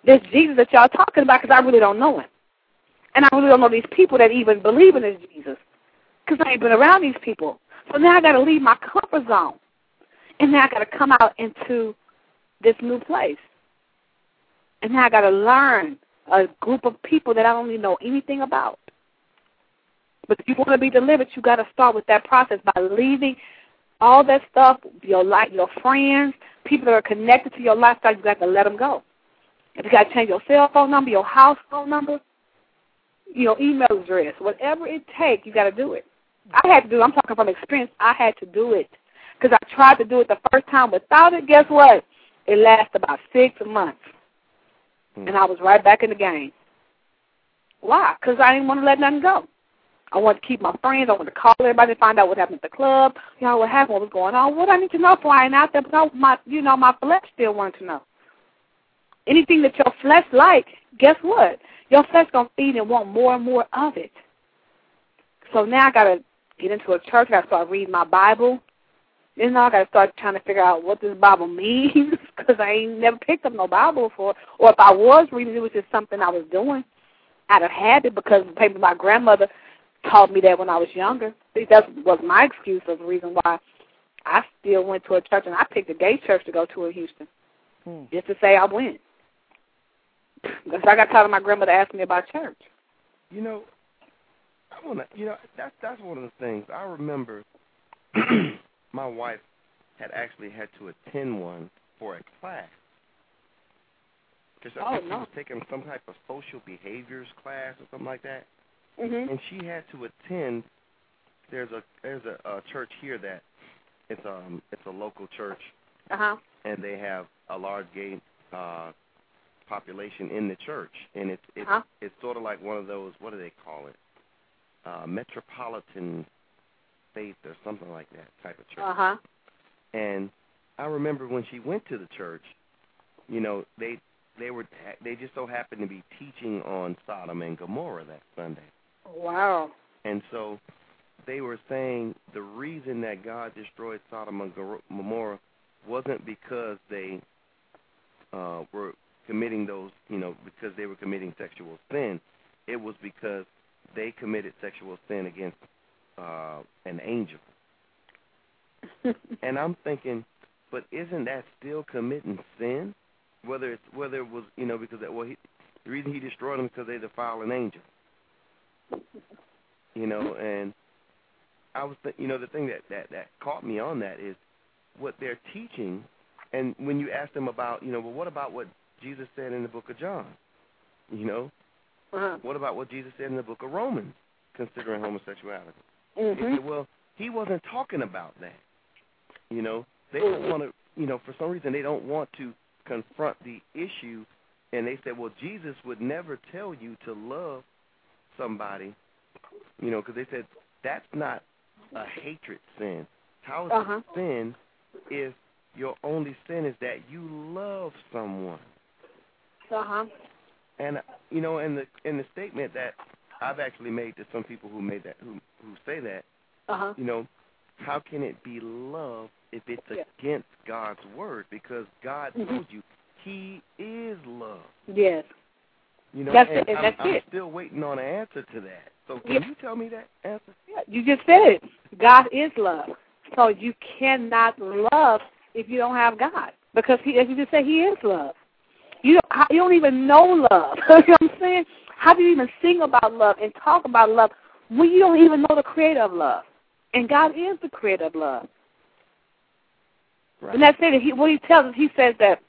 this Jesus that y'all talking about because I really don't know him. And I really don't know these people that even believe in this Jesus because I ain't been around these people. So now I got to leave my comfort zone. And now I got to come out into this new place. And now I got to learn a group of people that I don't even know anything about. But if you want to be delivered, you got to start with that process by leaving all that stuff, your life, your friends, people that are connected to your lifestyle. You got to let them go. If you got to change your cell phone number, your house phone number, your email address, whatever it takes, you got to do it. I had to do. I'm talking from experience. I had to do it because I tried to do it the first time without it. Guess what? It lasted about six months, hmm. and I was right back in the game. Why? Because I didn't want to let nothing go. I wanted to keep my friends. I wanted to call everybody, find out what happened at the club. You know what happened, what was going on. What I need to know flying out there, but my, you know, my flesh still wanted to know. Anything that your flesh like, guess what? Your flesh gonna feed and want more and more of it. So now I gotta get into a church. I start reading my Bible. Then I gotta start trying to figure out what this Bible [laughs] means because I ain't never picked up no Bible before. Or if I was reading, it was just something I was doing out of habit because maybe my grandmother taught me that when I was younger. See, that was my excuse of the reason why I still went to a church and I picked a gay church to go to in Houston, hmm. just to say I went. [laughs] Because I got tired of my grandmother asking me about church. You know, I wanna, you know, that's that's one of the things I remember. [clears throat] my wife had actually had to attend one for a class. Because oh, I think no. she was taking some type of social behaviors class or something like that. Mm-hmm. And she had to attend. There's a there's a, a church here that it's um it's a local church. Uh huh. And they have a large gay uh, population in the church, and it's it's uh-huh. it's sort of like one of those what do they call it? Uh, metropolitan faith or something like that type of church. Uh huh. And I remember when she went to the church, you know, they they were they just so happened to be teaching on Sodom and Gomorrah that Sunday. Wow. And so they were saying the reason that God destroyed Sodom and Gomorrah wasn't because they uh, were committing those, you know, because they were committing sexual sin. It was because they committed sexual sin against uh, an angel. [laughs] and I'm thinking, but isn't that still committing sin? Whether it's whether it was, you know, because that, well, he, the reason he destroyed them is because they defile an angel. You know, and I was, th- you know, the thing that that that caught me on that is what they're teaching, and when you ask them about, you know, well, what about what Jesus said in the book of John? You know, uh-huh. what about what Jesus said in the book of Romans considering homosexuality? Mm-hmm. Said, well, he wasn't talking about that. You know, they mm-hmm. don't want to. You know, for some reason they don't want to confront the issue, and they said, well, Jesus would never tell you to love somebody. You know, because they said that's not a hatred sin. How is uh-huh. it sin if your only sin is that you love someone? Uh huh. And you know, in the in the statement that I've actually made to some people who made that who who say that, uh-huh. you know, how can it be love if it's yeah. against God's word? Because God mm-hmm. told you He is love. Yes. You know, that's and it, I'm, that's I'm it. still waiting on an answer to that. So can you tell me that answer? Yeah, you just said it. God is love. So you cannot love if you don't have God, because He, as you just said, He is love. You don't, you don't even know love. [laughs] you know what I'm saying? How do you even sing about love and talk about love when you don't even know the creator of love? And God is the creator of love. Right. And that's it. He, what he tells us, he says that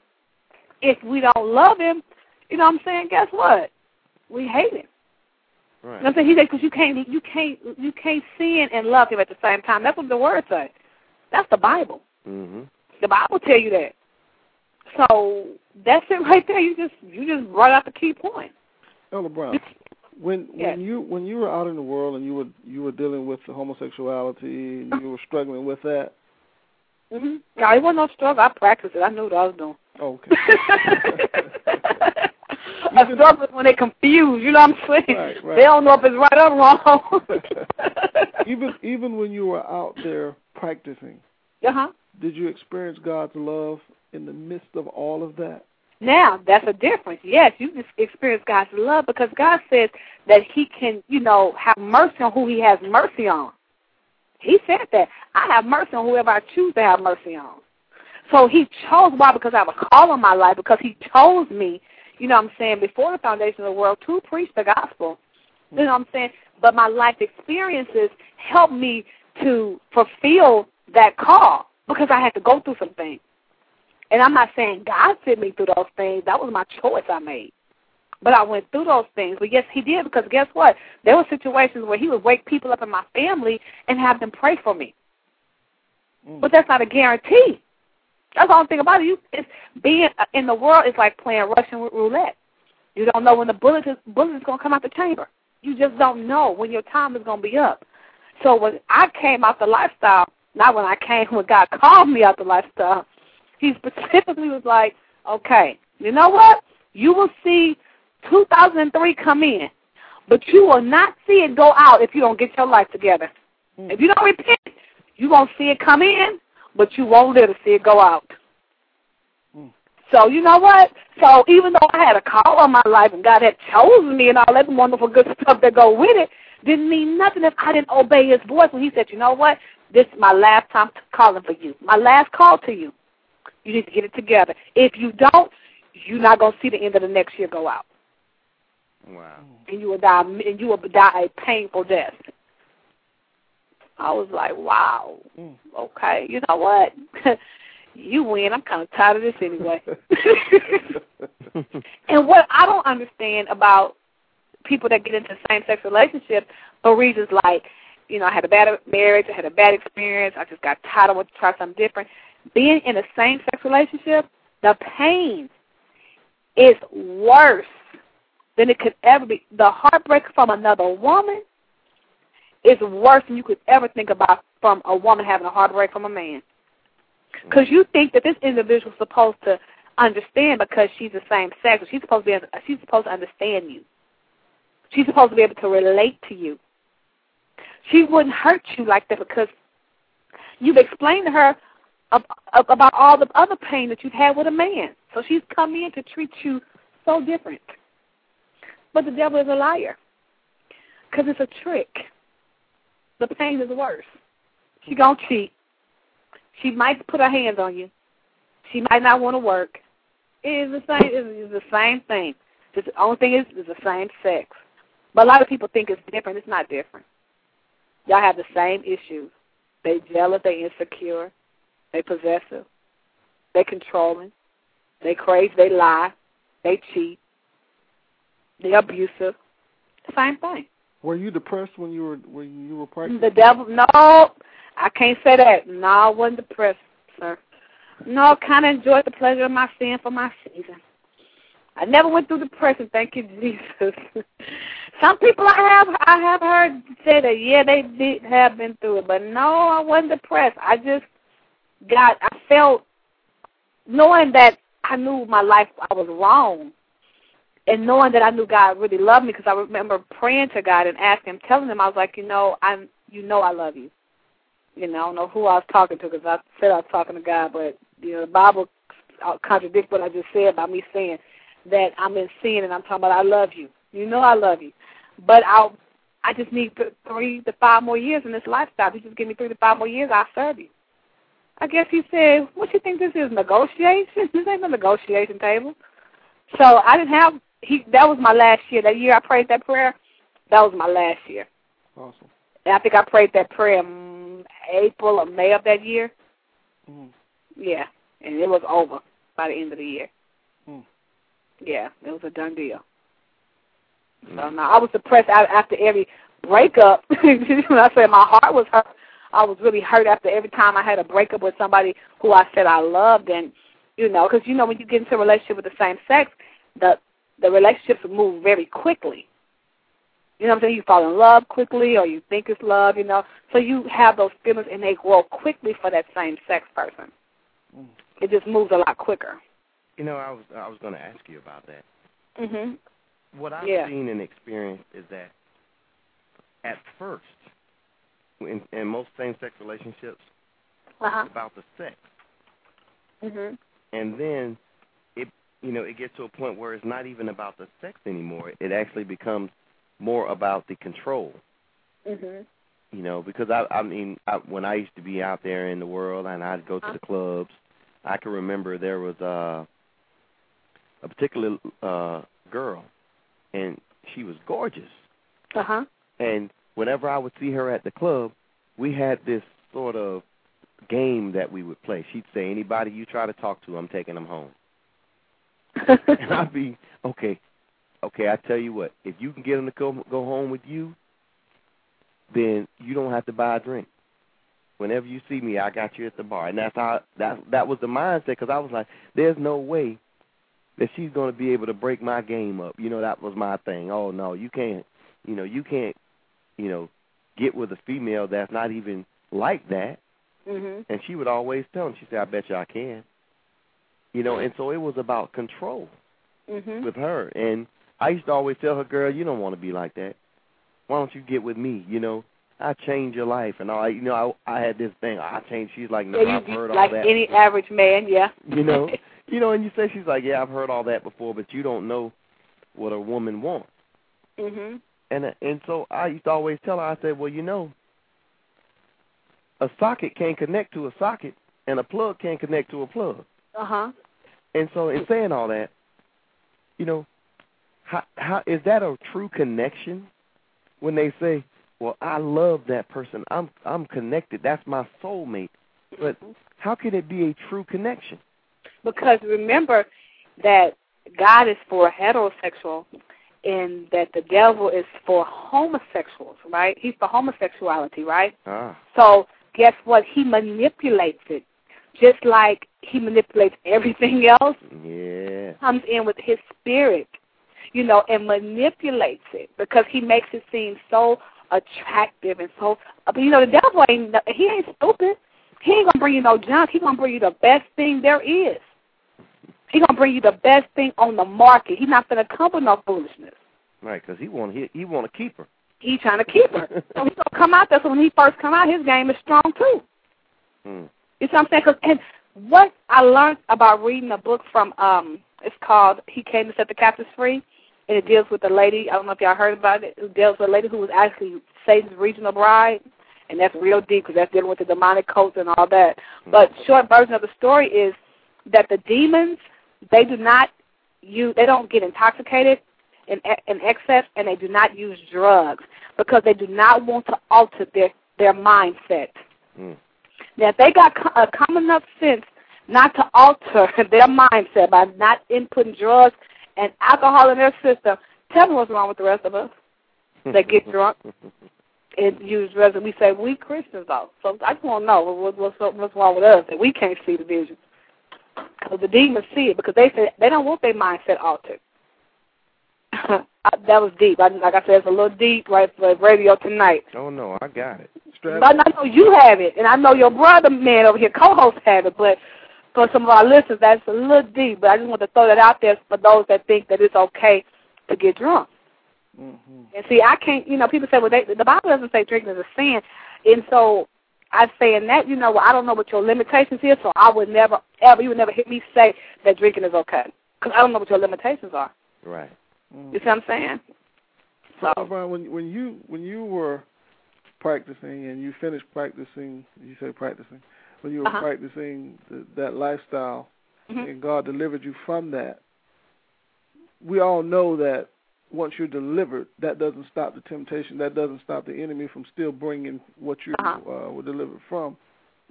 if we don't love him, you know what I'm saying? Guess what? We hate him. Right. You know what I'm saying? He said because you can't you can't you can't sin and love him at the same time. That's what the word says. That's the Bible. Mm-hmm. The Bible tell you that. So that's it right there. You just you just brought out the key point. Elder Brown, when Yes. when you when you were out in the world and you were you were dealing with the homosexuality and you were struggling with that. hmm No, it wasn't no struggle. I practiced it. I knew what I was doing. Okay. [laughs] a struggle is when they confused. You know what I'm saying? Right, right. They don't know if it's right or wrong. [laughs] even even when you were out there practicing, uh huh. did you experience God's love in the midst of all of that? Now that's a difference. Yes, you experience God's love because God says that He can, you know, have mercy on who He has mercy on. He said that I have mercy on whoever I choose to have mercy on. So He chose why? Because I have a call on my life. Because He chose me. You know what I'm saying? Before the foundation of the world, to preach the gospel. You know what I'm saying? But my life experiences helped me to fulfill that call because I had to go through some things. And I'm not saying God sent me through those things. That was my choice I made. But I went through those things. But yes, He did because guess what? There were situations where He would wake people up in my family and have them pray for me. Mm. But that's not a guarantee. That's the only thing about it. You, it's being in the world is like playing Russian roulette. You don't know when the bullet is, bullet is going to come out the chamber. You just don't know when your time is going to be up. So when I came out the lifestyle, not when I came [laughs] when God called me out the lifestyle, He specifically was like, okay, you know what? You will see 2003 come in, but you will not see it go out if you don't get your life together. Mm. If you don't repent, you won't see it come in, but you won't live to see it go out. Mm. So you know what? So even though I had a call on my life and God had chosen me and all that wonderful good stuff that go with it, didn't mean nothing if I didn't obey His voice when He said, "You know what? This is my last time calling for you. My last call to you. You need to get it together. If you don't, you're not gonna see the end of the next year go out, Wow. and you will die. And you will die a painful death." I was like, "Wow, Mm. okay. You know what? [laughs] you win. I'm kind of tired of this anyway." [laughs] And what I don't understand about people that get into same sex relationships for reasons like, you know, I had a bad marriage, I had a bad experience, I just got tired of want to try something different. Being in a same sex relationship, the pain is worse than it could ever be. The heartbreak from another woman is worse than you could ever think about from a woman having a heartbreak from a man. Because you think that this individual is supposed to understand because she's the same sex. She's supposed to be. She's supposed to understand you. She's supposed to be able to relate to you. She wouldn't hurt you like that because you've explained to her about all the other pain that you've had with a man. So she's come in to treat you so different. But the devil is a liar because it's a trick. The pain is worse. She gonna cheat. She might put her hands on you. She might not want to work. It is the same. It is the same thing. Just the only thing is, is the same sex. But a lot of people think it's different. It's not different. Y'all have the same issues. They jealous. They insecure. They possessive. They controlling. They crazy. They lie. They cheat. They abusive. Same thing. Were you depressed when you were when you were pregnant? The devil, no, I can't say that. No, I wasn't depressed, sir. No, kind of enjoyed the pleasure of my sin for my season. I never went through depression. Thank you, [laughs] Jesus. Some people I have I have heard say that yeah they did have been through it, but no, I wasn't depressed. I just got I felt knowing that I knew my life I was wrong, and knowing that I knew God really loved me because I remember praying to God and asking Him, telling Him I was like, you know, I'm you know I love you. You know, I don't know who I was talking to because I said I was talking to God, but you know the Bible contradicts what I just said by me saying that I'm in sin and I'm talking about I love you. You know I love you, but I I just need th- three to five more years in this lifestyle. If you just give me three to five more years, I'll serve you. I guess he said, "What you think this is? Negotiation? [laughs] This ain't a negotiation table." So I didn't have he. That was my last year. That year I prayed that prayer. That was my last year. Awesome. And I think I prayed that prayer in April or May of that year. Mm. Yeah, and it was over by the end of the year. Mm. Yeah, it was a done deal. So no, I was depressed after every breakup. [laughs] when I said my heart was hurt, I was really hurt after every time I had a breakup with somebody who I said I loved, and you know, because you know when you get into a relationship with the same sex, the the relationships move very quickly. You know what I'm saying? You fall in love quickly, or you think it's love. You know, so you have those feelings, and they grow quickly for that same sex person. Mm. It just moves a lot quicker. You know, I was I was going to ask you about that. Mhm. What I've yeah. seen and experienced is that at first, in, in most same-sex relationships, uh-huh. it's about the sex. Mhm. And then it you know it gets to a point where it's not even about the sex anymore. It actually becomes more about the control. Mhm. You know, because I I mean I, when I used to be out there in the world and I'd go to uh-huh. the clubs, I can remember there was uh a particular uh girl and she was gorgeous. Uh-huh. And whenever I would see her at the club, we had this sort of game that we would play. She'd say, "Anybody you try to talk to, I'm taking them home." [laughs] and I'd be, "Okay, okay, I tell you what, if you can get them to go go home with you, then you don't have to buy a drink. Whenever you see me, I got you at the bar." And that's how that that was the mindset because I was like, "There's no way that she's going to be able to break my game up." You know, that was my thing. Oh no, you can't. You know, you can't. You know, get with a female that's not even like that. Mm-hmm. And she would always tell him, she said, I bet you I can. You know, and so it was about control mm-hmm. with her. And I used to always tell her, girl, you don't want to be like that. Why don't you get with me? You know, I change your life and all. You know, I I had this thing. I changed. She's like, no, yeah, I've heard like all that. Like any average man, yeah. [laughs] You know, [laughs] you know, and you say she's like, yeah, I've heard all that before, but you don't know what a woman wants. Mhm. And and so I used to always tell her, I said, well, you know, a socket can't connect to a socket, and a plug can't connect to a plug. Uh huh. And so, in saying all that, you know, how how is that a true connection? When they say, "Well, I love that person. I'm I'm connected. That's my soulmate." But how can it be a true connection? Because remember that God is for heterosexual and that the devil is for homosexuals, right? He's for homosexuality, right? Ah. So guess what? He manipulates it. Just like he manipulates everything else. Yeah. Comes in with his spirit, you know, and manipulates it because he makes it seem so attractive and so but you know the devil ain't he ain't stupid. He ain't gonna bring you no junk. He gonna bring you the best thing there is. He gonna bring you the best thing on the market. He's not gonna come with no foolishness. Right, because he want he he want to keep her. He's trying to keep her. [laughs] so he's gonna come out there. So when he first come out, his game is strong too. Hmm. You see what I'm saying? Cause, and what I learned about reading a book from um, it's called "He Came to Set the Captives Free," and it deals with a lady. I don't know if y'all heard about it. It deals with a lady who was actually Satan's regional bride, and that's real deep because that's dealing with the demonic cults and all that. But short version of the story is that the demons they do not use they don't get intoxicated in, in excess and they do not use drugs because they do not want to alter their their mindset. Mm. Now, if they got a common enough sense not to alter [laughs] their mindset by not inputting drugs and alcohol in their system, tell me what's wrong with the rest of us. They get [laughs] drunk and use drugs, and we say we Christians though. So I just want to know what, what's what's wrong with us that we can't see the vision. Because the demons see it because they say they don't want their mindset altered. [laughs] that was deep. I, like I said, it's a little deep right for radio tonight. Oh no, I got it. But I know you have it, and I know your brother man over here, co-host, have it. But for some of our listeners, that's a little deep. But I just want to throw that out there for those that think that it's okay to get drunk. Mm-hmm. And see, I can't. You know, people say, well, they, the Bible doesn't say drinking is a sin, and so I say in that, you know, well, I don't know what your limitations is, so I would never, ever, you would never hear me say that drinking is okay, because I don't know what your limitations are. Right. Mm-hmm. You see what I'm saying? So, so Brian, when when you when you were practicing and you finished practicing, you say practicing, when you were uh-huh. practicing the, that lifestyle, mm-hmm. and God delivered you from that. We all know that once you're delivered, that doesn't stop the temptation. That doesn't stop the enemy from still bringing what you uh-huh. uh, were delivered from.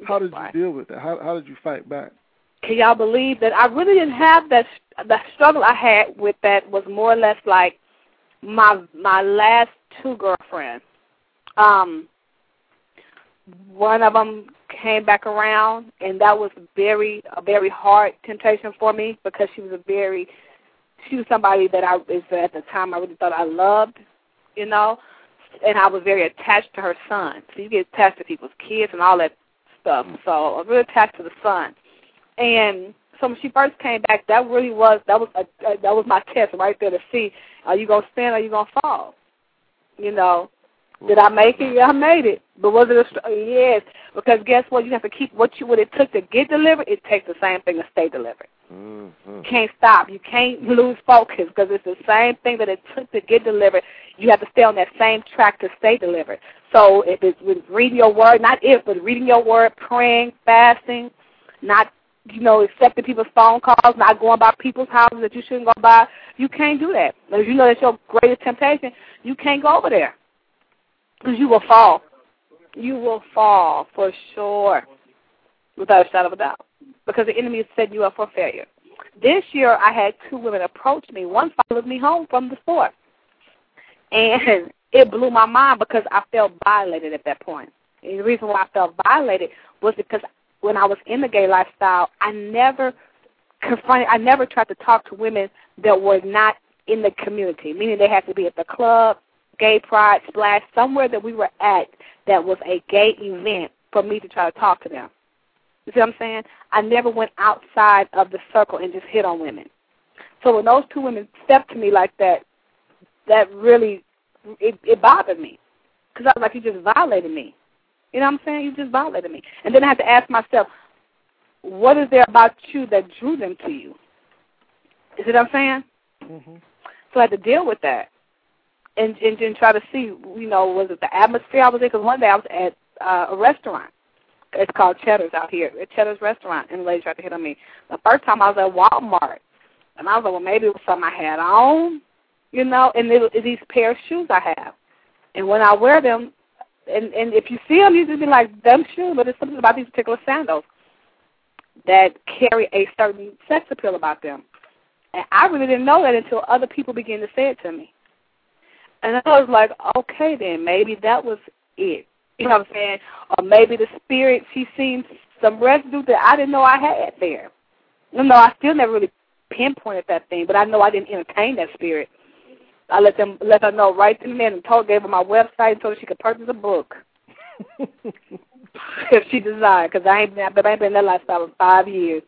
How did you deal with that? How how did you fight back? Can y'all believe that I really didn't have that? The struggle I had with that was more or less like my my last two girlfriends. Um, one of them came back around, and that was very a very hard temptation for me because she was a very she was somebody that I is at the time I really thought I loved, you know, and I was very attached to her son. So you get attached to people's kids and all that stuff. Mm. So I was really attached to the son, and so when she first came back, that really was that was a, a that was my test right there to see are you gonna stand or are you gonna fall, you know. Did I make it? Yeah, I made it. But was it a yes? Because guess what? You have to keep what you what it took to get delivered. It takes the same thing to stay delivered. Mm-hmm. You can't stop. You can't lose focus because it's the same thing that it took to get delivered. You have to stay on that same track to stay delivered. So if it's with reading your word, not if, but reading your word, praying, fasting, not you know accepting people's phone calls, not going by people's houses that you shouldn't go by. You can't do that. If you know that's your greatest temptation, you can't go over there because you will fall. You will fall for sure, without a shadow of a doubt, because the enemy is setting you up for failure. This year, I had two women approach me. One followed me home from the store, and [laughs] it blew my mind because I felt violated at that point. And the reason why I felt violated was because when I was in the gay lifestyle, I never confronted, I never tried to talk to women that were not in the community, meaning they had to be at the club, gay pride, splash, somewhere that we were at that was a gay event for me to try to talk to them. You see what I'm saying? I never went outside of the circle and just hit on women. So when those two women stepped to me like that, that really it, it bothered me because I was like, you just violated me. You know what I'm saying? You just violated me. And then I had to ask myself, what is there about you that drew them to you? You see what I'm saying? Mm-hmm. So I had to deal with that and and then try to see, you know, was it the atmosphere I was in? Because one day I was at uh, a restaurant. It's called Cheddar's out here. At Cheddar's restaurant, and the lady tried to hit on me. The first time I was at Walmart, and I was like, well, maybe it was something I had on, you know, and it was these pair of shoes I have. And when I wear them, and and if you see them, you just be like, them shoes, but it's something about these particular sandals that carry a certain sex appeal about them. And I really didn't know that until other people began to say it to me. And I was like, okay, then maybe that was it. You know what I'm saying? Or maybe the spirit, she seen some residue that I didn't know I had there. You know, I still never really pinpointed that thing, but I know I didn't entertain that spirit. I let them let her know right then and there and told gave her my website so she could purchase a book [laughs] if she desired. Because I ain't been I ain't been in that lifestyle for five years.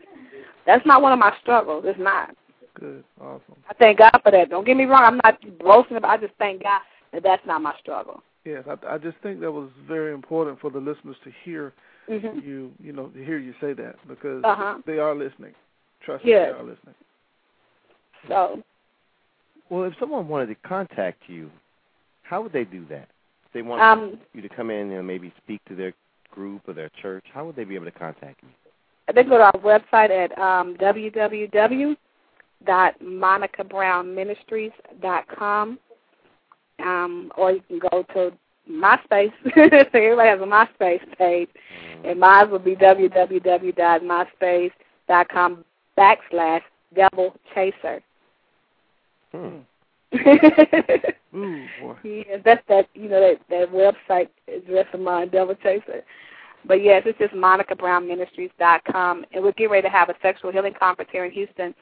That's not one of my struggles. It's not. Good, awesome. I thank God for that. Don't get me wrong. I'm not boasting about. I just thank God that that's not my struggle. Yes, I, I just think that was very important for the listeners to hear mm-hmm. you, you know, to hear you say that because uh-huh. they are listening. Trust yes. me, they are listening. So. Well, if someone wanted to contact you, how would they do that? If they want um, you to come in and maybe speak to their group or their church, how would they be able to contact you? They go to our website at um, www dot monicabrownministries.com, um, or you can go to MySpace. so [laughs] everybody has a MySpace page, and mine will be www.myspace.com backslash devil chaser. Hmm. [laughs] Ooh, boy. Yeah, that's that you know that that website address of mine, Devil Chaser. But yes, it's just MonicaBrownMinistries.com, and we're getting ready to have a sexual healing conference here in Houston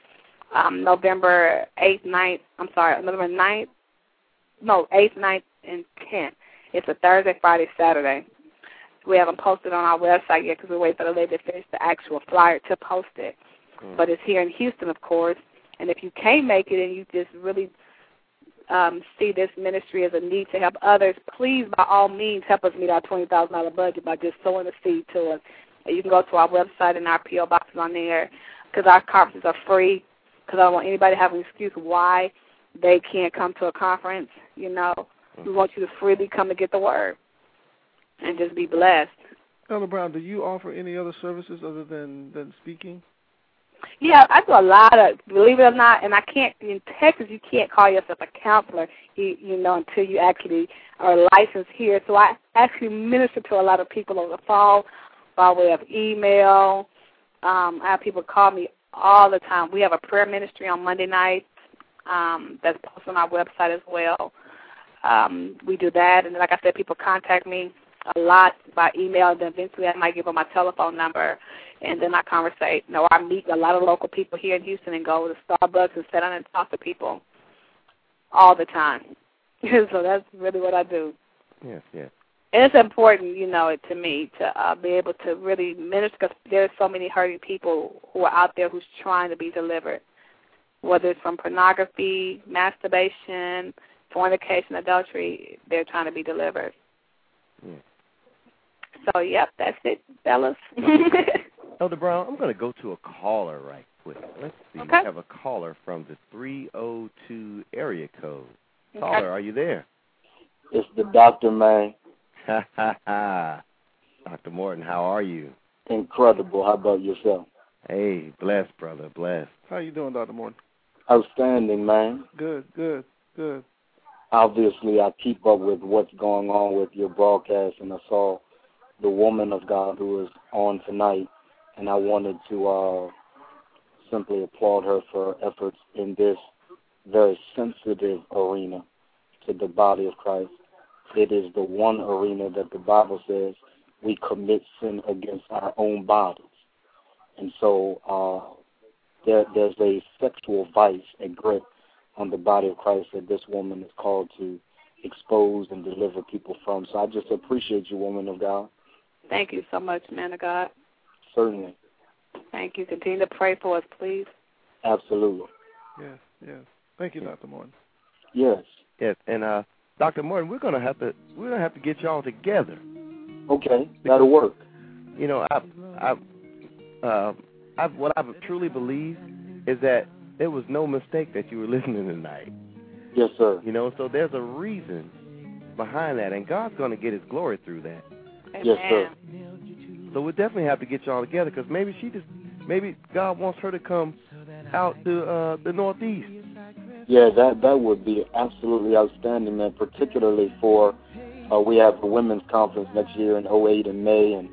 um, November 8th, 9th, I'm sorry, November 9th, no, 8th, 9th, and 10th. It's a Thursday, Friday, Saturday. We haven't posted on our website yet because we're waiting for the lady to finish the actual flyer to post it. Mm. But it's here in Houston, of course. And if you can't make it and you just really um, see this ministry as a need to help others, please, by all means, help us meet our $20,000 budget by just sowing a seed to us. You can go to our website and our P.O. box is on there because our conferences are free because I don't want anybody to have an excuse why they can't come to a conference. You know, we want you to freely come and get the word and just be blessed. Elder Brown, do you offer any other services other than than speaking? Yeah, I do a lot of, believe it or not, and I can't, in Texas, you can't call yourself a counselor, you, you know, until you actually are licensed here. So I actually minister to a lot of people over the phone by way of email. Um, I have people call me all the time. We have a prayer ministry on Monday nights um, that's posted on our website as well. Um, we do that, and like I said, people contact me a lot by email, then eventually I might give them my telephone number, and then I conversate. You know, I meet a lot of local people here in Houston and go to Starbucks and sit down and talk to people all the time. [laughs] so that's really what I do. Yes, yes. And it's important, you know, to me to uh, be able to really minister because there's so many hurting people who are out there who's trying to be delivered, whether it's from pornography, masturbation, fornication, adultery. They're trying to be delivered. Yeah. So, yep, that's it, fellas. [laughs] Elder Brown, I'm going to go to a caller right quick. Let's see. Okay. We have a caller from the 302 area code. Okay. Caller, are you there? It's the doctor, man. Ha ha ha. Dr. Morton, how are you? Incredible. How about yourself? Hey, blessed, brother, blessed. How you doing, Dr. Morton? Outstanding, man. Good, good, good. Obviously, I keep up with what's going on with your broadcast, and I saw the woman of God who is on tonight, and I wanted to uh, simply applaud her for her efforts in this very sensitive arena to the body of Christ. It is the one arena that the Bible says we commit sin against our own bodies. And so uh, there, there's a sexual vice, a grip on the body of Christ that this woman is called to expose and deliver people from. So I just appreciate you, woman of God. Thank you so much, man of God. Certainly. Thank you. Continue to pray for us, please. Absolutely. Yes, yes. Thank you, Dr. Morton. Yes. Yes, and uh, Dr. Morton, we're gonna have to we're gonna have to get y'all together. Okay. That'll work. You know, I I uh, I what I truly believe is that there was no mistake that you were [laughs] listening tonight. Yes, sir. You know, so there's a reason behind that, and God's gonna get His glory through that. Amen. Yes, sir. So we definitely have to get y'all together because maybe she just maybe God wants her to come out to uh, the Northeast. Yeah, that that would be absolutely outstanding, man. Particularly for uh, we have the women's conference next year in 08 in May, and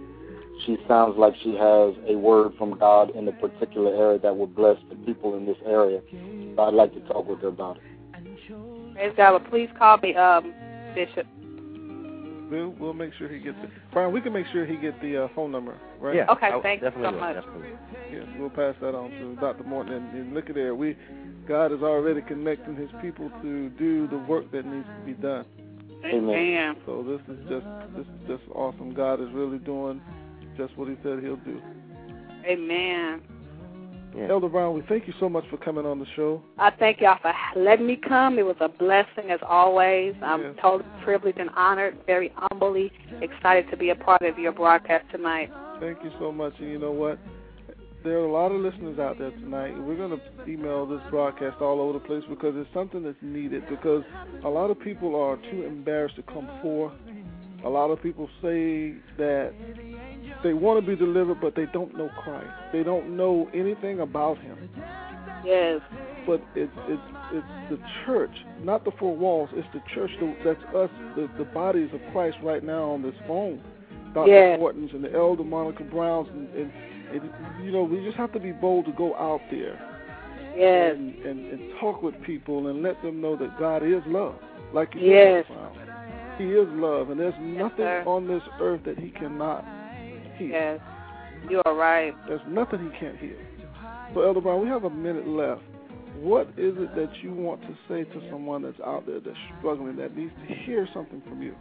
she sounds like she has a word from God in a particular area that would bless the people in this area. So I'd like to talk with her about it. Praise God. Well, please call me, um, Bishop. We'll we'll make sure he gets it. Brian, we can make sure he get the uh, phone number, right? Yeah. Okay, I- thank you definitely so much. Definitely. Yes, we'll pass that on to Dr. Morton. And, and look at there, we God is already connecting His people to do the work that needs to be done. Amen. Amen. So this is just this is just awesome. God is really doing just what He said He'll do. Amen. Yeah. Elder Brown, we thank you so much for coming on the show. I thank y'all for letting me come. It was a blessing as always. I'm Yes. totally privileged and honored, very humbly excited to be a part of your broadcast tonight. Thank you so much. And you know what? There are a lot of listeners out there tonight. We're going to email this broadcast all over the place because it's something that's needed. Because a lot of people are too embarrassed to come forth. A lot of people say that they want to be delivered, but they don't know Christ. They don't know anything about Him. Yes. But it's it's it's the church, not the four walls. It's the church that's us, the, the bodies of Christ right now on this phone. Dr. Yeah. Morton's and the elder Monica Browns, and, and, and you know we just have to be bold to go out there Yes. and, and and talk with people and let them know that God is love, like you Yes. said. Brown. He is love, and there's nothing sir. on this earth that He cannot heal. Yes. You are right. There's nothing He can't heal. So, Elder Brown, we have a minute left. What is it that you want to say to someone that's out there that's struggling, that needs to hear something from you?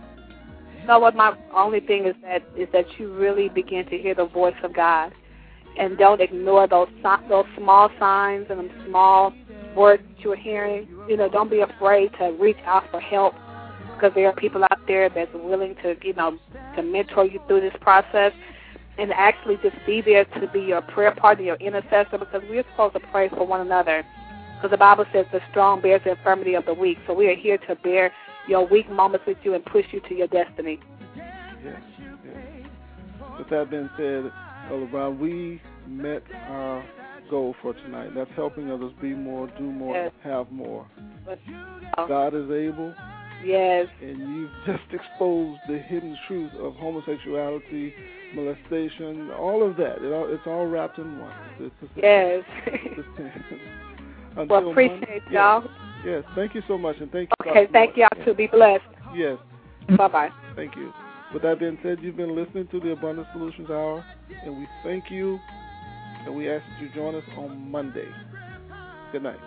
So what my only thing is that is that you really begin to hear the voice of God, and don't ignore those those small signs and small words you're hearing. You know, don't be afraid to reach out for help because there are people out there that's willing to you know to mentor you through this process, and actually just be there to be your prayer partner, your intercessor, because we're supposed to pray for one another. Because the Bible says the strong bears the infirmity of the weak. So we are here to bear your weak moments with you and push you to your destiny. Yes, yes. With that being said, Elder Brown, we met our goal for tonight. That's helping others be more, do more, Yes. have more. Uh, God is able, yes, and you've just exposed the hidden truth of homosexuality, molestation, all of that. It all, it's all wrapped in one. It's, it's, yes. [laughs] Until well, appreciate Monday- y'all. Yes, yes, thank you so much, and thank you. Okay, thank y'all too. Be blessed. Yes, Bye bye. thank you. With that being said, you've been listening to the Abundant Solutions Hour, and we thank you, and we ask that you join us on Monday. Good night.